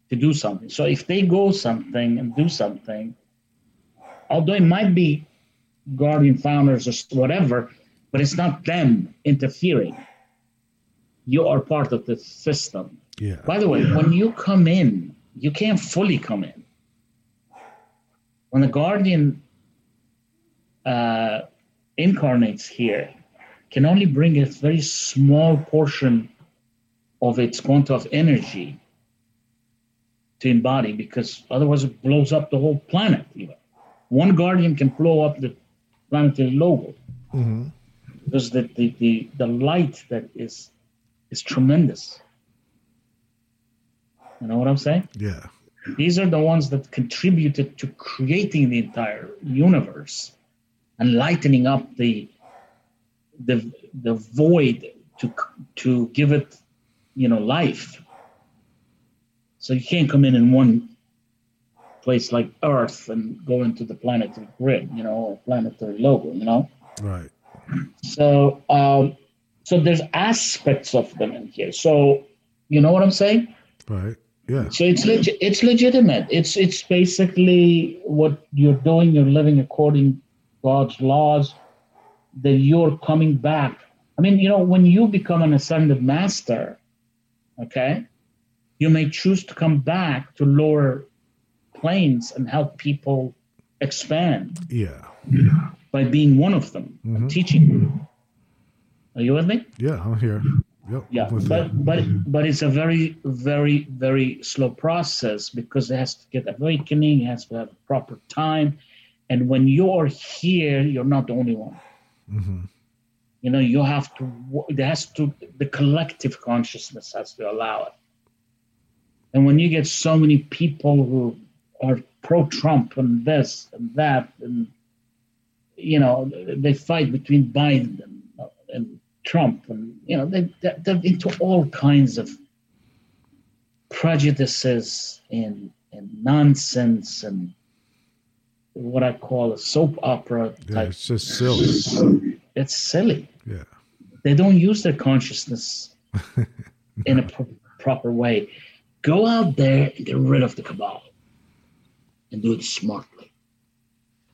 to do something. So if they go something and do something, although it might be guardian founders or whatever, but it's not them interfering. You are part of the system. Yeah. By the way, when you come in, you can't fully come in. When the guardian uh, incarnates here, can only bring a very small portion of its quantum of energy to embody because otherwise it blows up the whole planet. Even. One guardian can blow up the planetary logo Mm-hmm. because the, the, the, the light that is is tremendous. You know what I'm saying? Yeah. These are the ones that contributed to creating the entire universe and lightening up the the the void to to give it you know life. So you can't come in in one place like Earth and go into the planetary grid, you know, or planetary logo, you know. Right. So um, so there's aspects of them in here. So you know what I'm saying? Right. Yeah. So it's legit. It's legitimate. It's it's basically what you're doing. You're living according God's laws. That you're coming back. I mean, you know, when you become an ascended master, okay, you may choose to come back to lower planes and help people expand Yeah. by being one of them, Mhm. teaching them. Are you with me? Yeah. I'm here. Yep. Yeah, but but but it's a very very very slow process because it has to get awakening, it has to have proper time, and when you're here, you're not the only one. Mm-hmm. You know, you have to. It has to. The collective consciousness has to allow it. And when you get so many people who are pro-Trump and this and that, and you know, they fight between Biden and, and Trump, and you know, they they're, they're into all kinds of prejudices and and nonsense and what I call a soap opera Yeah. It's just silly. It's silly Yeah. they don't use their consciousness in a pro- proper way. Go out there and get rid of the cabal and do it smartly.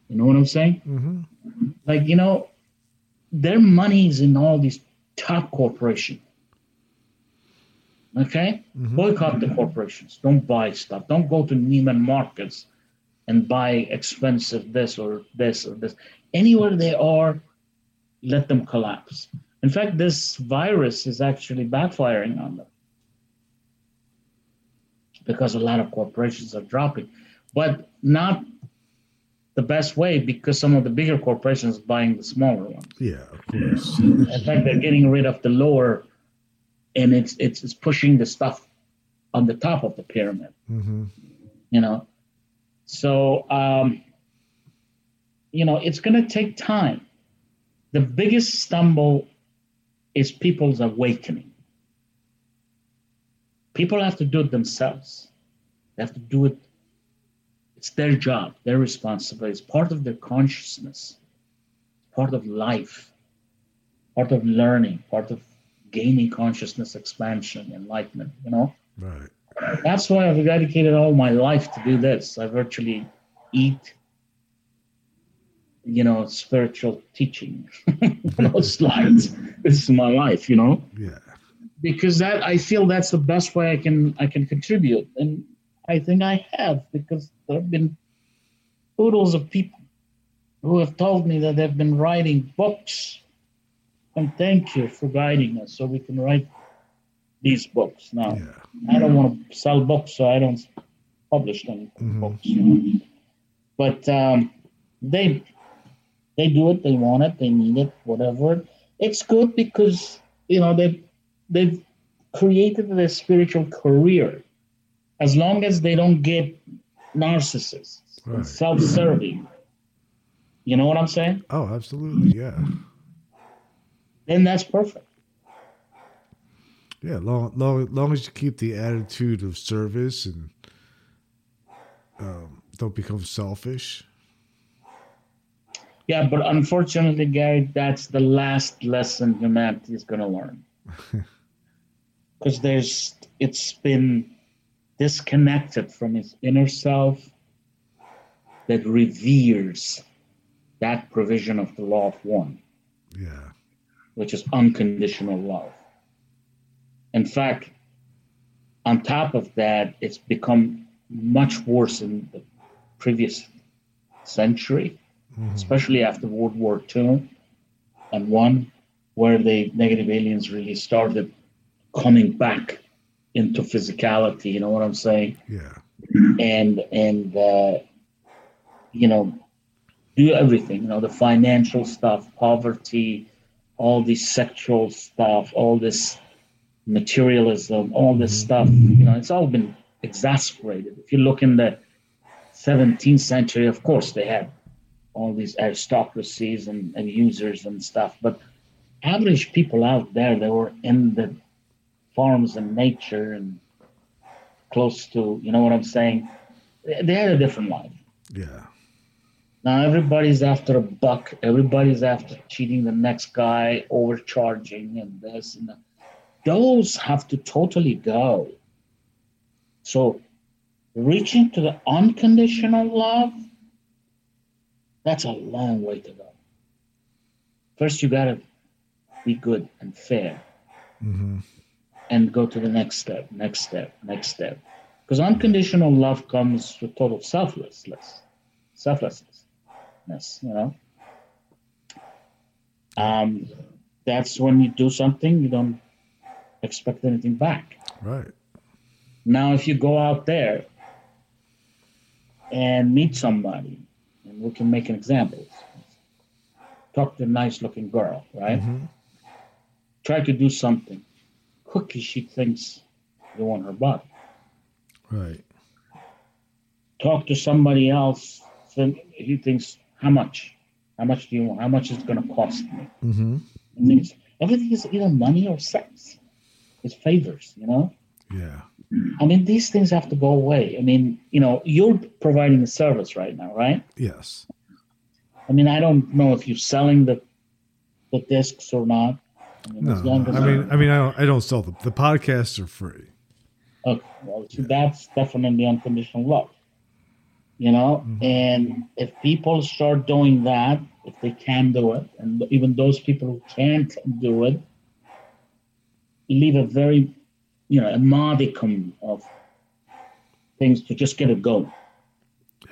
You know what I'm saying? Mm-hmm. Like, you know, their money is in all these top corporations. Okay? Mhm. Boycott the corporations. Don't buy stuff. Don't go to Neiman Marcus and buy expensive this or this or this. Anywhere they are, let them collapse. In fact, this virus is actually backfiring on them because a lot of corporations are dropping, but not the best way because some of the bigger corporations are buying the smaller ones. Yeah. Of course. In fact, they're getting rid of the lower, and it's it's, it's pushing the stuff on the top of the pyramid. Mm-hmm. You know, so um, you know it's going to take time. The biggest stumble is people's awakening. People have to do it themselves. They have to do it. It's their job, their responsibility. It's part of their consciousness, part of life. part of learning, part of gaining consciousness expansion, enlightenment, you know? Right. That's why I've dedicated all my life to do this. I virtually eat, you know, spiritual teaching. Those slides. This is my life, you know? Yeah. Because that I feel that's the best way I can I can contribute. And I think I have because there have been oodles of people who have told me that they've been writing books. And thank you for guiding us so we can write these books. Now, Yeah. I don't want to sell books, so I don't publish any Mhm. books. You know? But um, they they do it. They want it. They need it. Whatever. It's good because you know they they've created their spiritual career. As long as they don't get narcissists Right. self-serving. You know what I'm saying? Oh, absolutely. Yeah. Then that's perfect. Yeah. Long, long, long as you keep the attitude of service and um, don't become selfish. Yeah, but unfortunately, Gary, that's the last lesson humanity is going to learn. Because there's, it's been disconnected from its inner self that reveres that provision of the law of one, Yeah. which is unconditional love. In fact, on top of that, it's become much worse in the previous century Mhm. especially after World War II and one, where the negative aliens really started coming back into physicality. You know what I'm saying? Yeah. And and uh, you know, do everything. You know, the financial stuff, poverty, all this sexual stuff, all this materialism, all this stuff. You know, it's all been exasperated. If you look in the 17th century, of course, they had all these aristocracies and, and users and stuff. But average people out there, they were in the farms and nature and close to, you know what I'm saying? They they had a different life. Yeah. Now everybody's after a buck. Everybody's after cheating the next guy, overcharging, and this and that. Those have to totally go. So, reaching to the unconditional love, that's a long way to go. First, you gotta be good and fair, hmm and go to the next step, next step, next step. Because unconditional love comes with total selflessness, selflessness, you know. Um, that's when you do something, you don't expect anything back. Right. Now, if you go out there and meet somebody, we can make an example, talk to a nice looking girl, right? Mhm. Try to do something. Quickly, she thinks you want her body. Right. talk to somebody else. So he thinks, how much? How much do you want? How much is it going to cost me? hmm thinks everything is either money or sex. It's favors, you know. Yeah. I mean, these things have to go away. I mean, you know, you're providing a service right now, right? Yes. I mean, I don't know if you're selling the the discs or not. I mean, No. as as I mean, I mean, I don't. I don't sell them. The podcasts are free. Okay, well, see, that's definitely unconditional love. You know, Mhm. and if people start doing that, if they can do it, and even those people who can't do it, leave a very, you know, a modicum of things to just get it going.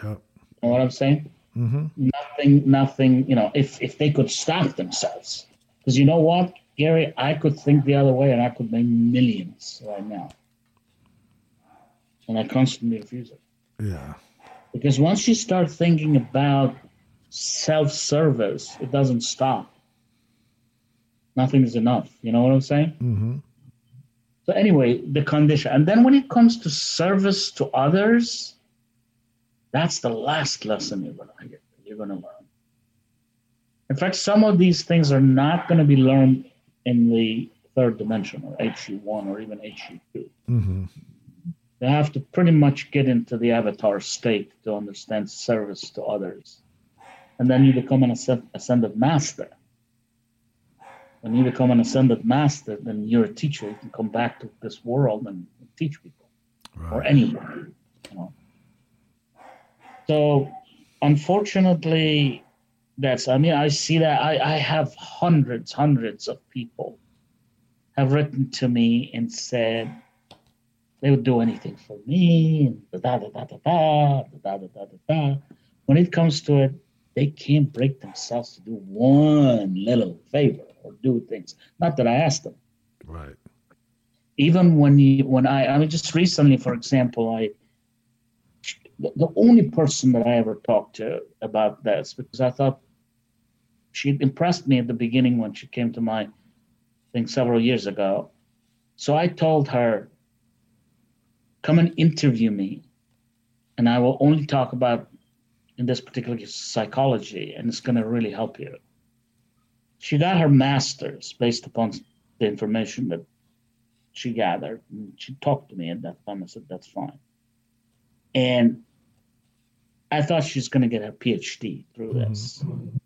Yeah. You know what I'm saying? hmm Nothing, nothing. You know, if if they could stop themselves, because you know what, Gary, I could think the other way, and I could make millions right now, and I constantly refuse it. Yeah. Because once you start thinking about self service, it doesn't stop. Nothing is enough. You know what I'm saying? hmm So, anyway, the condition. And then when it comes to service to others, that's the last lesson you're going to get, you're to learn. In fact, some of these things are not going to be learned in the third dimension or HU1 or even HU2. hmm They have to pretty much get into the avatar state to understand service to others. And then you become an ascend- ascended master. When you become an ascended master, then you're a teacher. You can come back to this world and teach people Right. or anyone. You know. So, unfortunately, that's. I mean, I see that. I I have hundreds, hundreds of people have written to me and said they would do anything for me. And da da da da da da da da da da da. When it comes to it, they can't break themselves to do one little favor or do things. Not that I asked them Right. even when you when I I mean just recently, for example, I the, the only person that I ever talked to about this because I thought she impressed me at the beginning when she came to my thing several years ago. So I told her, come and interview me, and I will only talk about in this particular case psychology, and it's going to really help you. She got her master's based upon the information that she gathered. And she talked to me at that time. I said, that's fine. And I thought she's going to get her PhD through mm-hmm. this.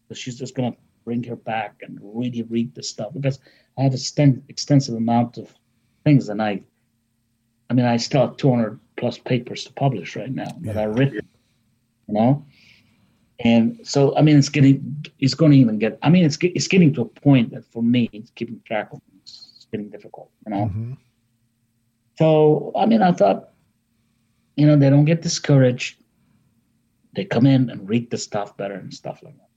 So she's just going to bring her back and really read the stuff because I have a sten- extensive amount of things. And I, I mean, I still have 200 plus papers to publish right now that I've written, you know? And so, I mean, it's getting, it's going to even get, I mean, it's, it's getting to a point that for me, it's keeping track of. It's getting difficult, you know? hmm So, I mean, I thought, you know, they don't get discouraged. They come in and read the stuff better and stuff like that.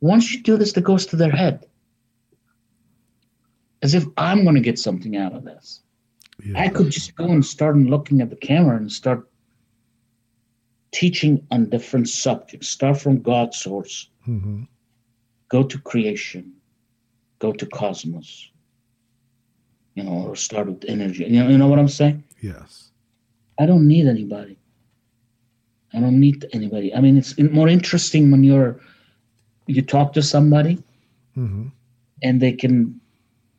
Once you do this, that goes to their head. As if I'm going to get something out of this. Yeah. I could just go and start looking at the camera and start teaching on different subjects. Start from God's source, hmm go to creation, go to cosmos, you know, or start with energy. You know, you know what I'm saying? Yes. I don't need anybody. I don't need anybody. I mean, it's more interesting when you're you talk to somebody hmm and they can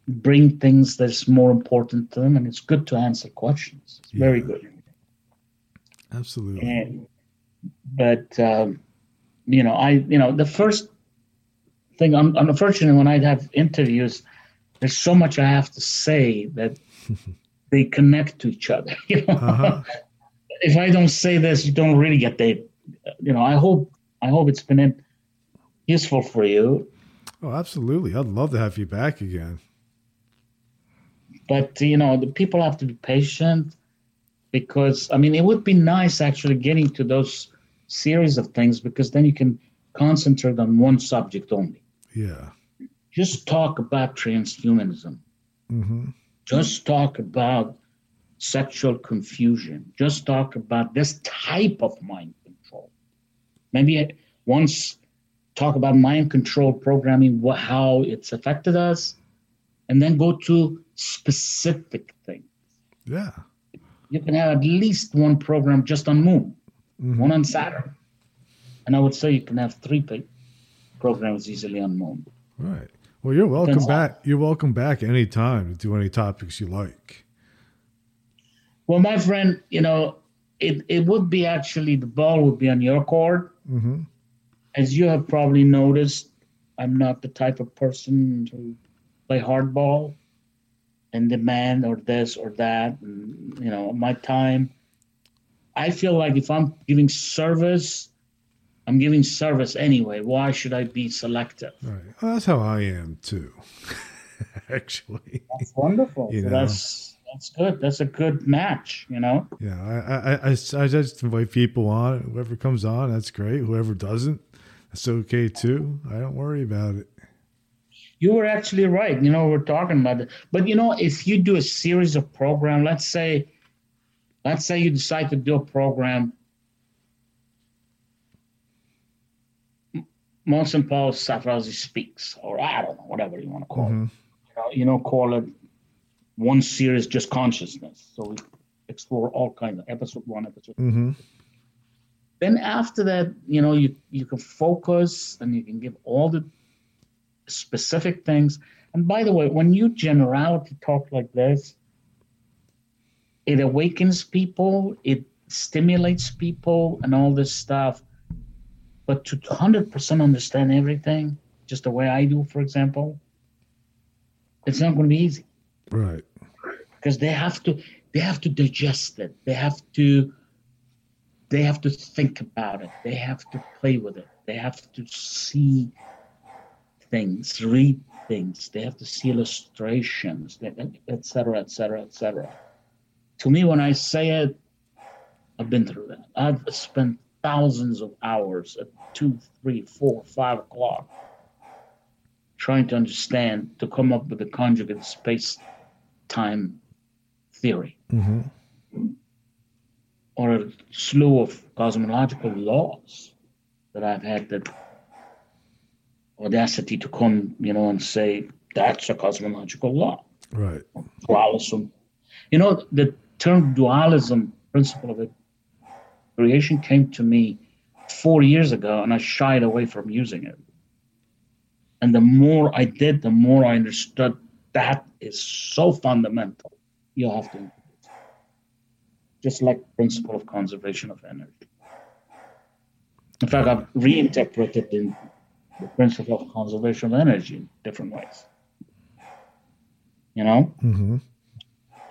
bring things that's more important to them, and it's good to answer questions. It's very good. Absolutely. And, but um, you know, I you know the first thing. un- Unfortunately, when I have interviews, there's so much I have to say that they connect to each other. You know, Uh-huh. if I don't say this, you don't really get the. You know, I hope I hope it's been useful for you. Oh, absolutely. I'd love to have you back again. But you know, the people have to be patient because I mean, it would be nice actually getting to those series of things because then you can concentrate on one subject only. Yeah. Just talk about transhumanism. hmm Just talk about sexual confusion. Just talk about this type of mind control. Maybe once talk about mind control programming, wha- how it's affected us, and then go to specific things. Yeah. You can have at least one program just on Moon, Mhm. one on Saturn, and I would say you can have three programs easily on Moon. Right. Well, you're welcome Depends on- back. You're welcome back anytime to do any topics you like. Well, my friend, you know, it, it would be actually the ball would be on your court. hmm As you have probably noticed, I'm not the type of person to play hardball and demand or this or that. And, you know, my time. I feel like if I'm giving service, I'm giving service anyway. Why should I be selective? Right. Well, that's how I am too. Actually. That's wonderful. You know. That's that's good. That's a good match. You know. Yeah. I, I, I, I just invite people on. Whoever comes on, that's great. Whoever doesn't, that's okay too. I don't worry about it. You were actually right. You know, we're talking about it. But you know, if you do a series of program, let's say, let's say you decide to do a program, Mohsen Paul Sarfarazi speaks, or I don't know, whatever you want to call it. Mhm. You know, you know, call it one series just consciousness. So we explore all kinds of episode one, episode hmm then after that you know you you can focus and you can give all the specific things and by the way when you generality talk like this it awakens people it stimulates people and all this stuff but to 100% understand everything just the way i do for example it's not going to be easy. Right. Because they have to they have to digest it. They have to they have to think about it. They have to play with it. They have to see things, read things. They have to see illustrations, etc., etc., etc. To me, when I say it, I've been through that. I've spent thousands of hours at two, three, four, five o'clock trying to understand to come up with a conjugate space time theory Mm-hmm. or a slew of cosmological laws that I've had the audacity to come, you know, and say that's a cosmological law. Right. You know, the term dualism, principle of it, creation came to me four years ago and I shied away from using it. And the more I did, the more I understood that is so fundamental. You have to. Just like principle of conservation of energy. In fact, I've reinterpreted in the principle of conservation of energy in different ways. You know, Mm-hmm.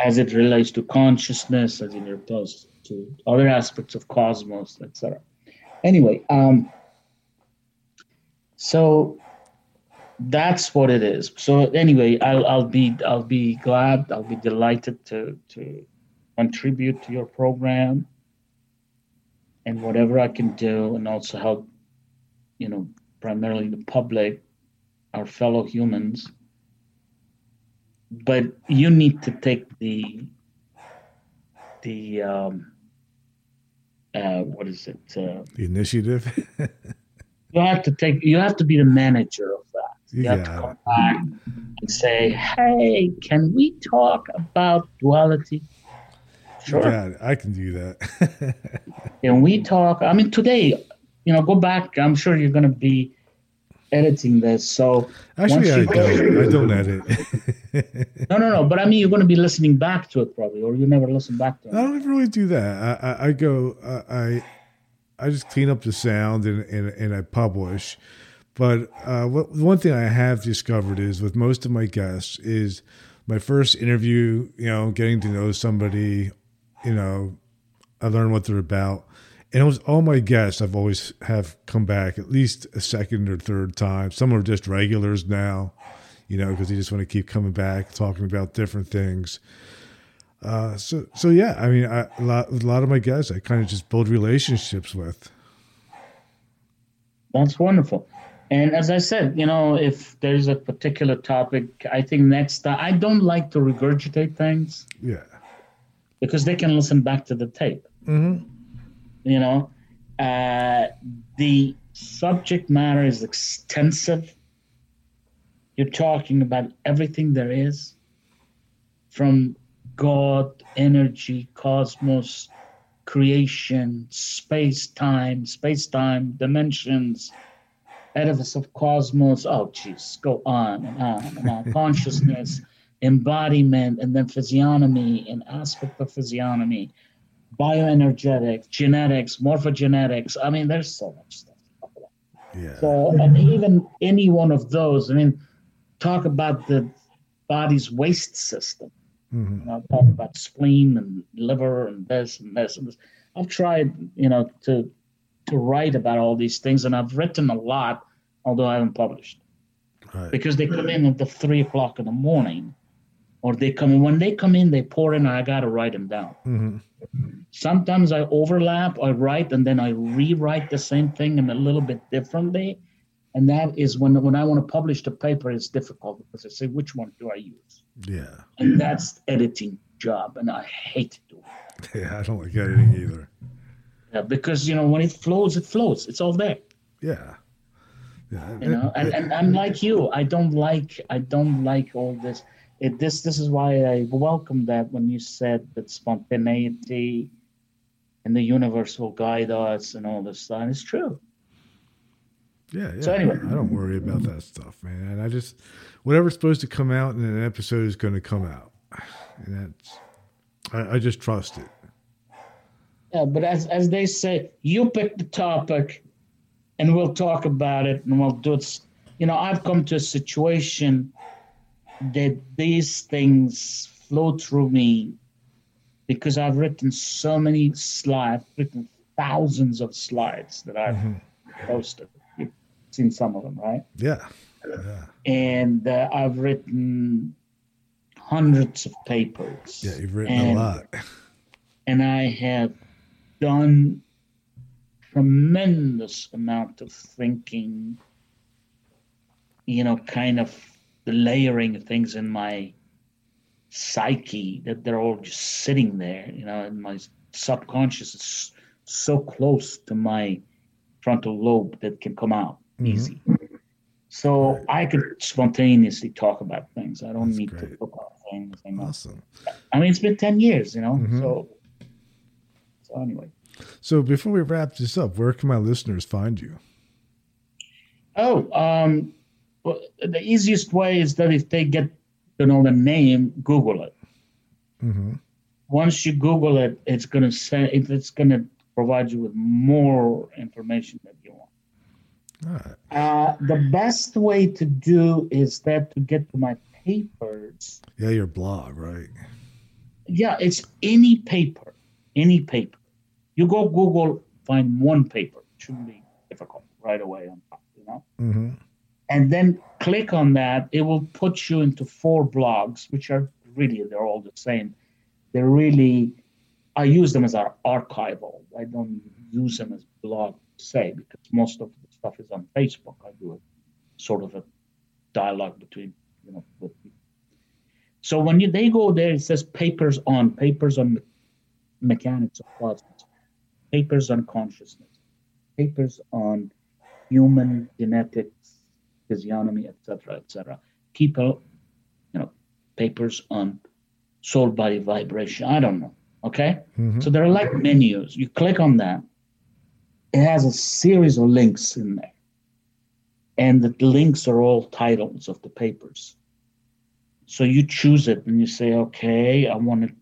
As it relates to consciousness, as it relates to other aspects of cosmos, etc. Anyway, um, so that's what it is. So anyway, I'll I'll be I'll be glad, I'll be delighted to to contribute to your program and whatever I can do, and also help, you know, primarily the public, our fellow humans. But you need to take the the um, uh, what is it? Uh, The initiative. you have to take you have to be the manager of that you have to come back and say hey can we talk about duality sure Yeah, I can do that. can we talk i mean today you know go back i'm sure you're going to be editing this so Actually, I don't. I don't edit. no no no but i mean you're going to be listening back to it probably or you never listen back to it. I don't really do that. I, I, I go. I, I just clean up the sound and and, and I publish. But uh, what, one thing I have discovered is with most of my guests is my first interview. You know, getting to know somebody. You know, I learn what they're about. And it was all my guests. I've always have come back at least a second or third time. Some are just regulars now, you know, because they just want to keep coming back, talking about different things. Uh, so, so yeah, I mean, I, a lot, a lot of my guests, I kind of just build relationships with. That's wonderful. And as I said, you know, if there's a particular topic, I think next time I don't like to regurgitate things Yeah. because they can listen back to the tape. Mm-hmm. You know, uh, the subject matter is extensive. You're talking about everything there is from God, energy, cosmos, creation, space time, space time, dimensions, edifice of cosmos. Oh, jeez, go on and on and on. Consciousness, embodiment, and then physiognomy, and aspect of physiognomy, bioenergetics, genetics, morphogenetics. I mean, there's so much stuff. to talk about. Yeah. So, and even any one of those, I mean, talk about the body's waste system. hmm You know, talk about spleen and liver and this and this and this. I've tried, you know, to to write about all these things, and I've written a lot, although I haven't published Right. because they come in at the three o'clock in the morning, or they come in when they come in, they pour in, and I got to write them down. hmm Sometimes I overlap, I write, and then I rewrite the same thing in a little bit differently. And that is when when I want to publish the paper, it's difficult because I say which one do I use, Yeah. and that's editing job, and I hate doing it. Yeah. I don't like editing either. Yeah, because you know when it flows, it flows. It's all there. Yeah. Yeah. You know, and, and I'm like you. I don't like I don't like all this. It this this is why I welcome that when you said that spontaneity and the universe will guide us and all this stuff. And it's true. Yeah, yeah. So anyway. I don't worry about that stuff, man. I just whatever's supposed to come out in an episode is going to come out, and that's I, I just trust it. Yeah, but as as they say, you pick the topic, and we'll talk about it, and we'll do it. You know, I've come to a situation that these things flow through me because I've written so many slides, written thousands of slides that I've mm-hmm. posted. You've seen some of them, right? Yeah. yeah. And uh, I've written hundreds of papers. Yeah, you've written and, a lot. And I have done tremendous amount of thinking, you know, kind of the layering of things in my psyche that they're all just sitting there, you know, and my subconscious is so close to my frontal lobe that can come out mm-hmm. easy. So right. I could spontaneously talk about things. I don't That's need great. to look up things. Awesome. I mean, it's been 10 years, you know, mm-hmm. so, so anyway. So before we wrap this up, where can my listeners find you? Oh, um, well, the easiest way is that if they get to know the name, Google it. Mm-hmm. Once you Google it, it's gonna say it's gonna provide you with more information that you want. Right. Uh, the best way to do is that to get to my papers. Yeah, your blog, right? Yeah, it's any paper, any paper. You go Google, find one paper. It shouldn't be difficult right away on top, you know. Mm-hmm and then click on that, it will put you into four blogs, which are really, they're all the same. They're really, I use them as our archival. I don't use them as blog say because most of the stuff is on Facebook. I do a sort of a dialogue between, you know, with people. So when you, they go there, it says papers on, papers on mechanics of plasmas, papers on consciousness, papers on human genetics, physiognomy, etc., etc. People, you know, papers on soul body vibration. I don't know. Okay, mm-hmm. so there are like menus. You click on that. It has a series of links in there, and the links are all titles of the papers. So you choose it and you say, okay, I want to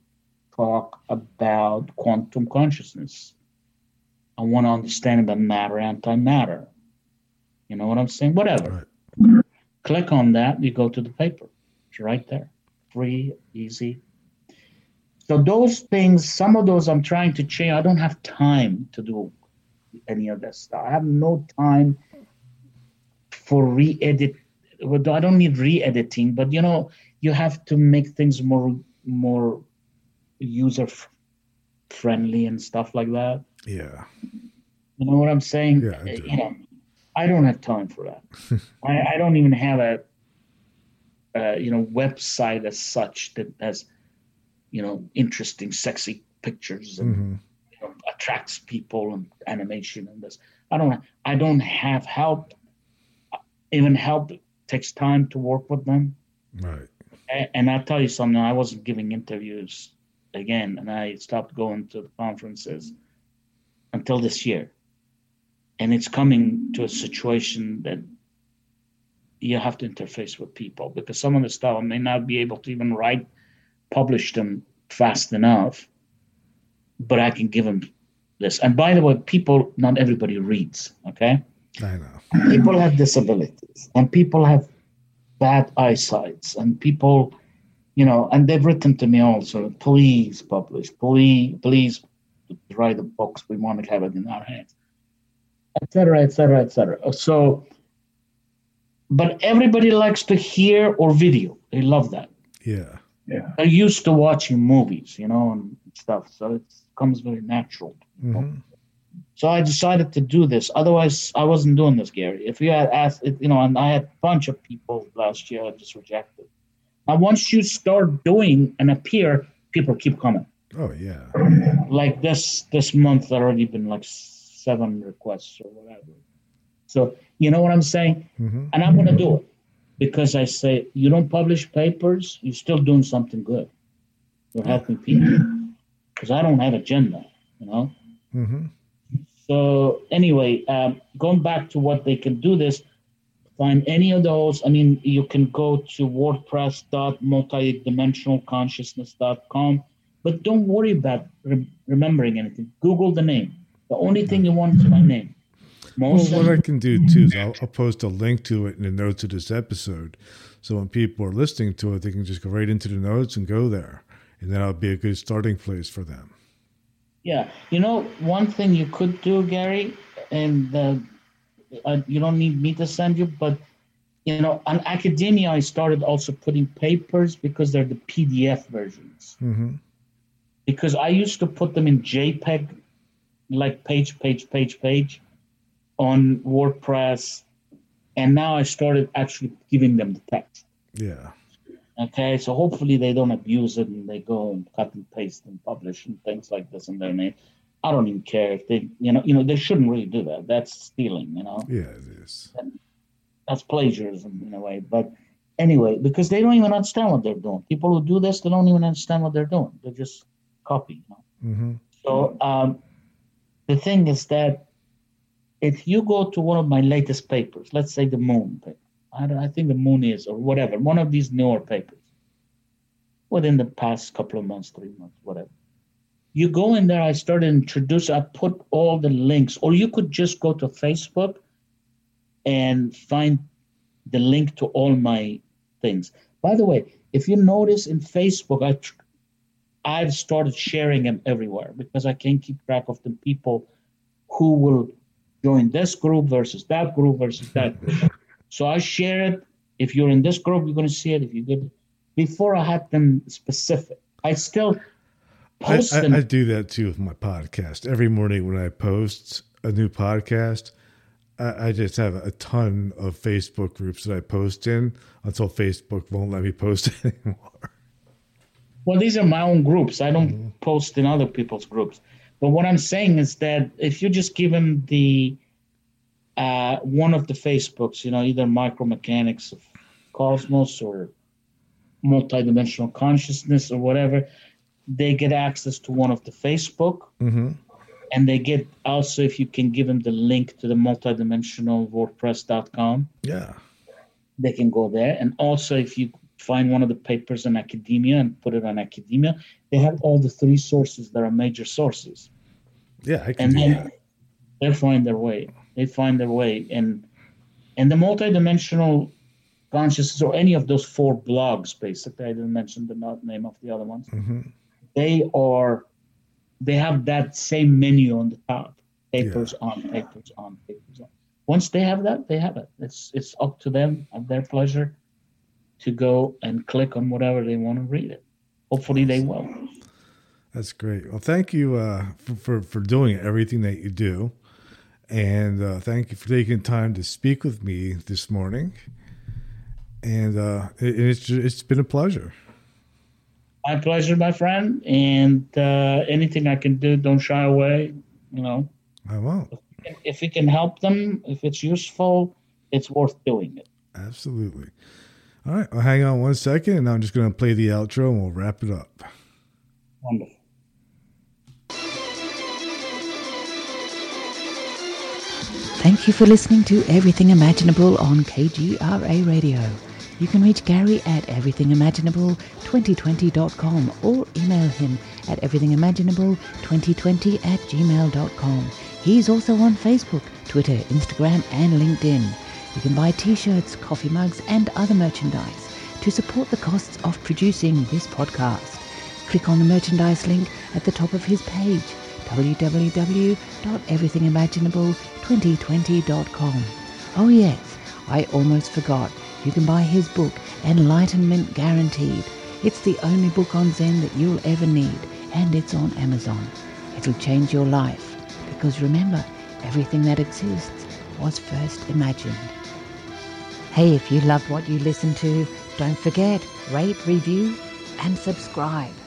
talk about quantum consciousness. I want to understand about matter, antimatter. You know what I'm saying? Whatever. Right. Click on that, you go to the paper. It's right there. Free, easy. So those things, some of those I'm trying to change. I don't have time to do any of that stuff. I have no time for re-edit. I don't need re-editing, but you know, you have to make things more more user friendly and stuff like that. Yeah. You know what I'm saying? Yeah. Eh, you know, I don't have time for that. I, I, don't even have a, uh, you know, website as such that has, you know, interesting, sexy pictures and mm-hmm. you know, attracts people and animation and this. I don't. I don't have help. Even help takes time to work with them. Right. And, and I'll tell you something. I wasn't giving interviews again, and I stopped going to the conferences until this year and it's coming to a situation that you have to interface with people because some of the stuff I may not be able to even write, publish them fast enough, but I can give them this. And by the way, people, not everybody reads, okay? I know. People have disabilities and people have bad eyesights and people, you know, and they've written to me also, please publish, please, please write the books. We want to have it in our hands etc., etc., etc. So, but everybody likes to hear or video. They love that. Yeah. Yeah. They're used to watching movies, you know, and stuff. So it comes very natural. Mm-hmm. So I decided to do this. Otherwise, I wasn't doing this, Gary. If you had asked, you know, and I had a bunch of people last year I just rejected. Now, once you start doing and appear, people keep coming. Oh yeah. Like this this month, already been like seven requests or whatever. So you know what I'm saying? Mm-hmm. And I'm going to do it because I say you don't publish papers, you're still doing something good. You're helping people because I don't have agenda, you know. Mm-hmm. So anyway, um, going back to what they can do this, find any of those. I mean, you can go to WordPress.multidimensionalconsciousness.com, but don't worry about re- remembering anything. Google the name the only thing you want is my name. Most well, what I can do too is I'll, I'll, post a link to it in the notes of this episode. So when people are listening to it, they can just go right into the notes and go there. And that'll be a good starting place for them. Yeah. You know, one thing you could do, Gary, and uh, uh, you don't need me to send you, but you know, on academia, I started also putting papers because they're the PDF versions. Mm-hmm. Because I used to put them in JPEG, like page, page, page, page, on WordPress, and now I started actually giving them the text. Yeah. Okay, so hopefully they don't abuse it and they go and cut and paste and publish and things like this in their name. I don't even care if they, you know, you know, they shouldn't really do that. That's stealing, you know. Yeah, it is. And that's plagiarism in a way. But anyway, because they don't even understand what they're doing. People who do this, they don't even understand what they're doing. They're just copy. You know? mm-hmm. So um, the thing is that if you go to one of my latest papers, let's say the Moon paper, I, I think the Moon is or whatever, one of these newer papers, within the past couple of months, three months, whatever. You go in there, I started introduce, I put all the links, or you could just go to Facebook and find the link to all my things. By the way, if you notice in Facebook, I I've started sharing them everywhere because I can't keep track of the people who will join this group versus that group versus that group. so I share it. If you're in this group, you're going to see it. If you get before I had them specific, I still post I, them. I, I do that too with my podcast. Every morning when I post a new podcast, I, I just have a ton of Facebook groups that I post in until Facebook won't let me post anymore. Well, these are my own groups. I don't mm-hmm. post in other people's groups. But what I'm saying is that if you just give them the uh, one of the Facebooks, you know, either micromechanics of cosmos or multidimensional consciousness or whatever, they get access to one of the Facebook. Mm-hmm and they get also if you can give them the link to the multidimensional wordpress.com yeah they can go there and also if you find one of the papers in academia and put it on academia they have all the three sources that are major sources. Yeah I can and do then that. they find their way. They find their way. And and the multidimensional consciousness or any of those four blogs basically i didn't mention the name of the other ones mm-hmm. they are they have that same menu on the top. Papers yeah. on papers on papers on. Once they have that they have it. It's it's up to them at their pleasure to go and click on whatever they want to read it hopefully they will that's great well thank you uh, for, for, for doing everything that you do and uh, thank you for taking time to speak with me this morning and uh, it, it's it's been a pleasure my pleasure, my friend. And uh, anything I can do, don't shy away. You know, I won't. If, if it can help them, if it's useful, it's worth doing it. Absolutely. All right, well, hang on one second, and I'm just going to play the outro, and we'll wrap it up. Wonderful. Thank you for listening to Everything Imaginable on KGRA Radio. You can reach Gary at everythingimaginable2020.com or email him at everythingimaginable2020 at gmail.com. He's also on Facebook, Twitter, Instagram, and LinkedIn. You can buy t-shirts, coffee mugs, and other merchandise to support the costs of producing this podcast. Click on the merchandise link at the top of his page, www.everythingimaginable2020.com. Oh yes, I almost forgot you can buy his book, Enlightenment Guaranteed. It's the only book on Zen that you'll ever need, and it's on Amazon. It'll change your life, because remember, everything that exists was first imagined. Hey, if you loved what you listened to, don't forget, rate, review, and subscribe.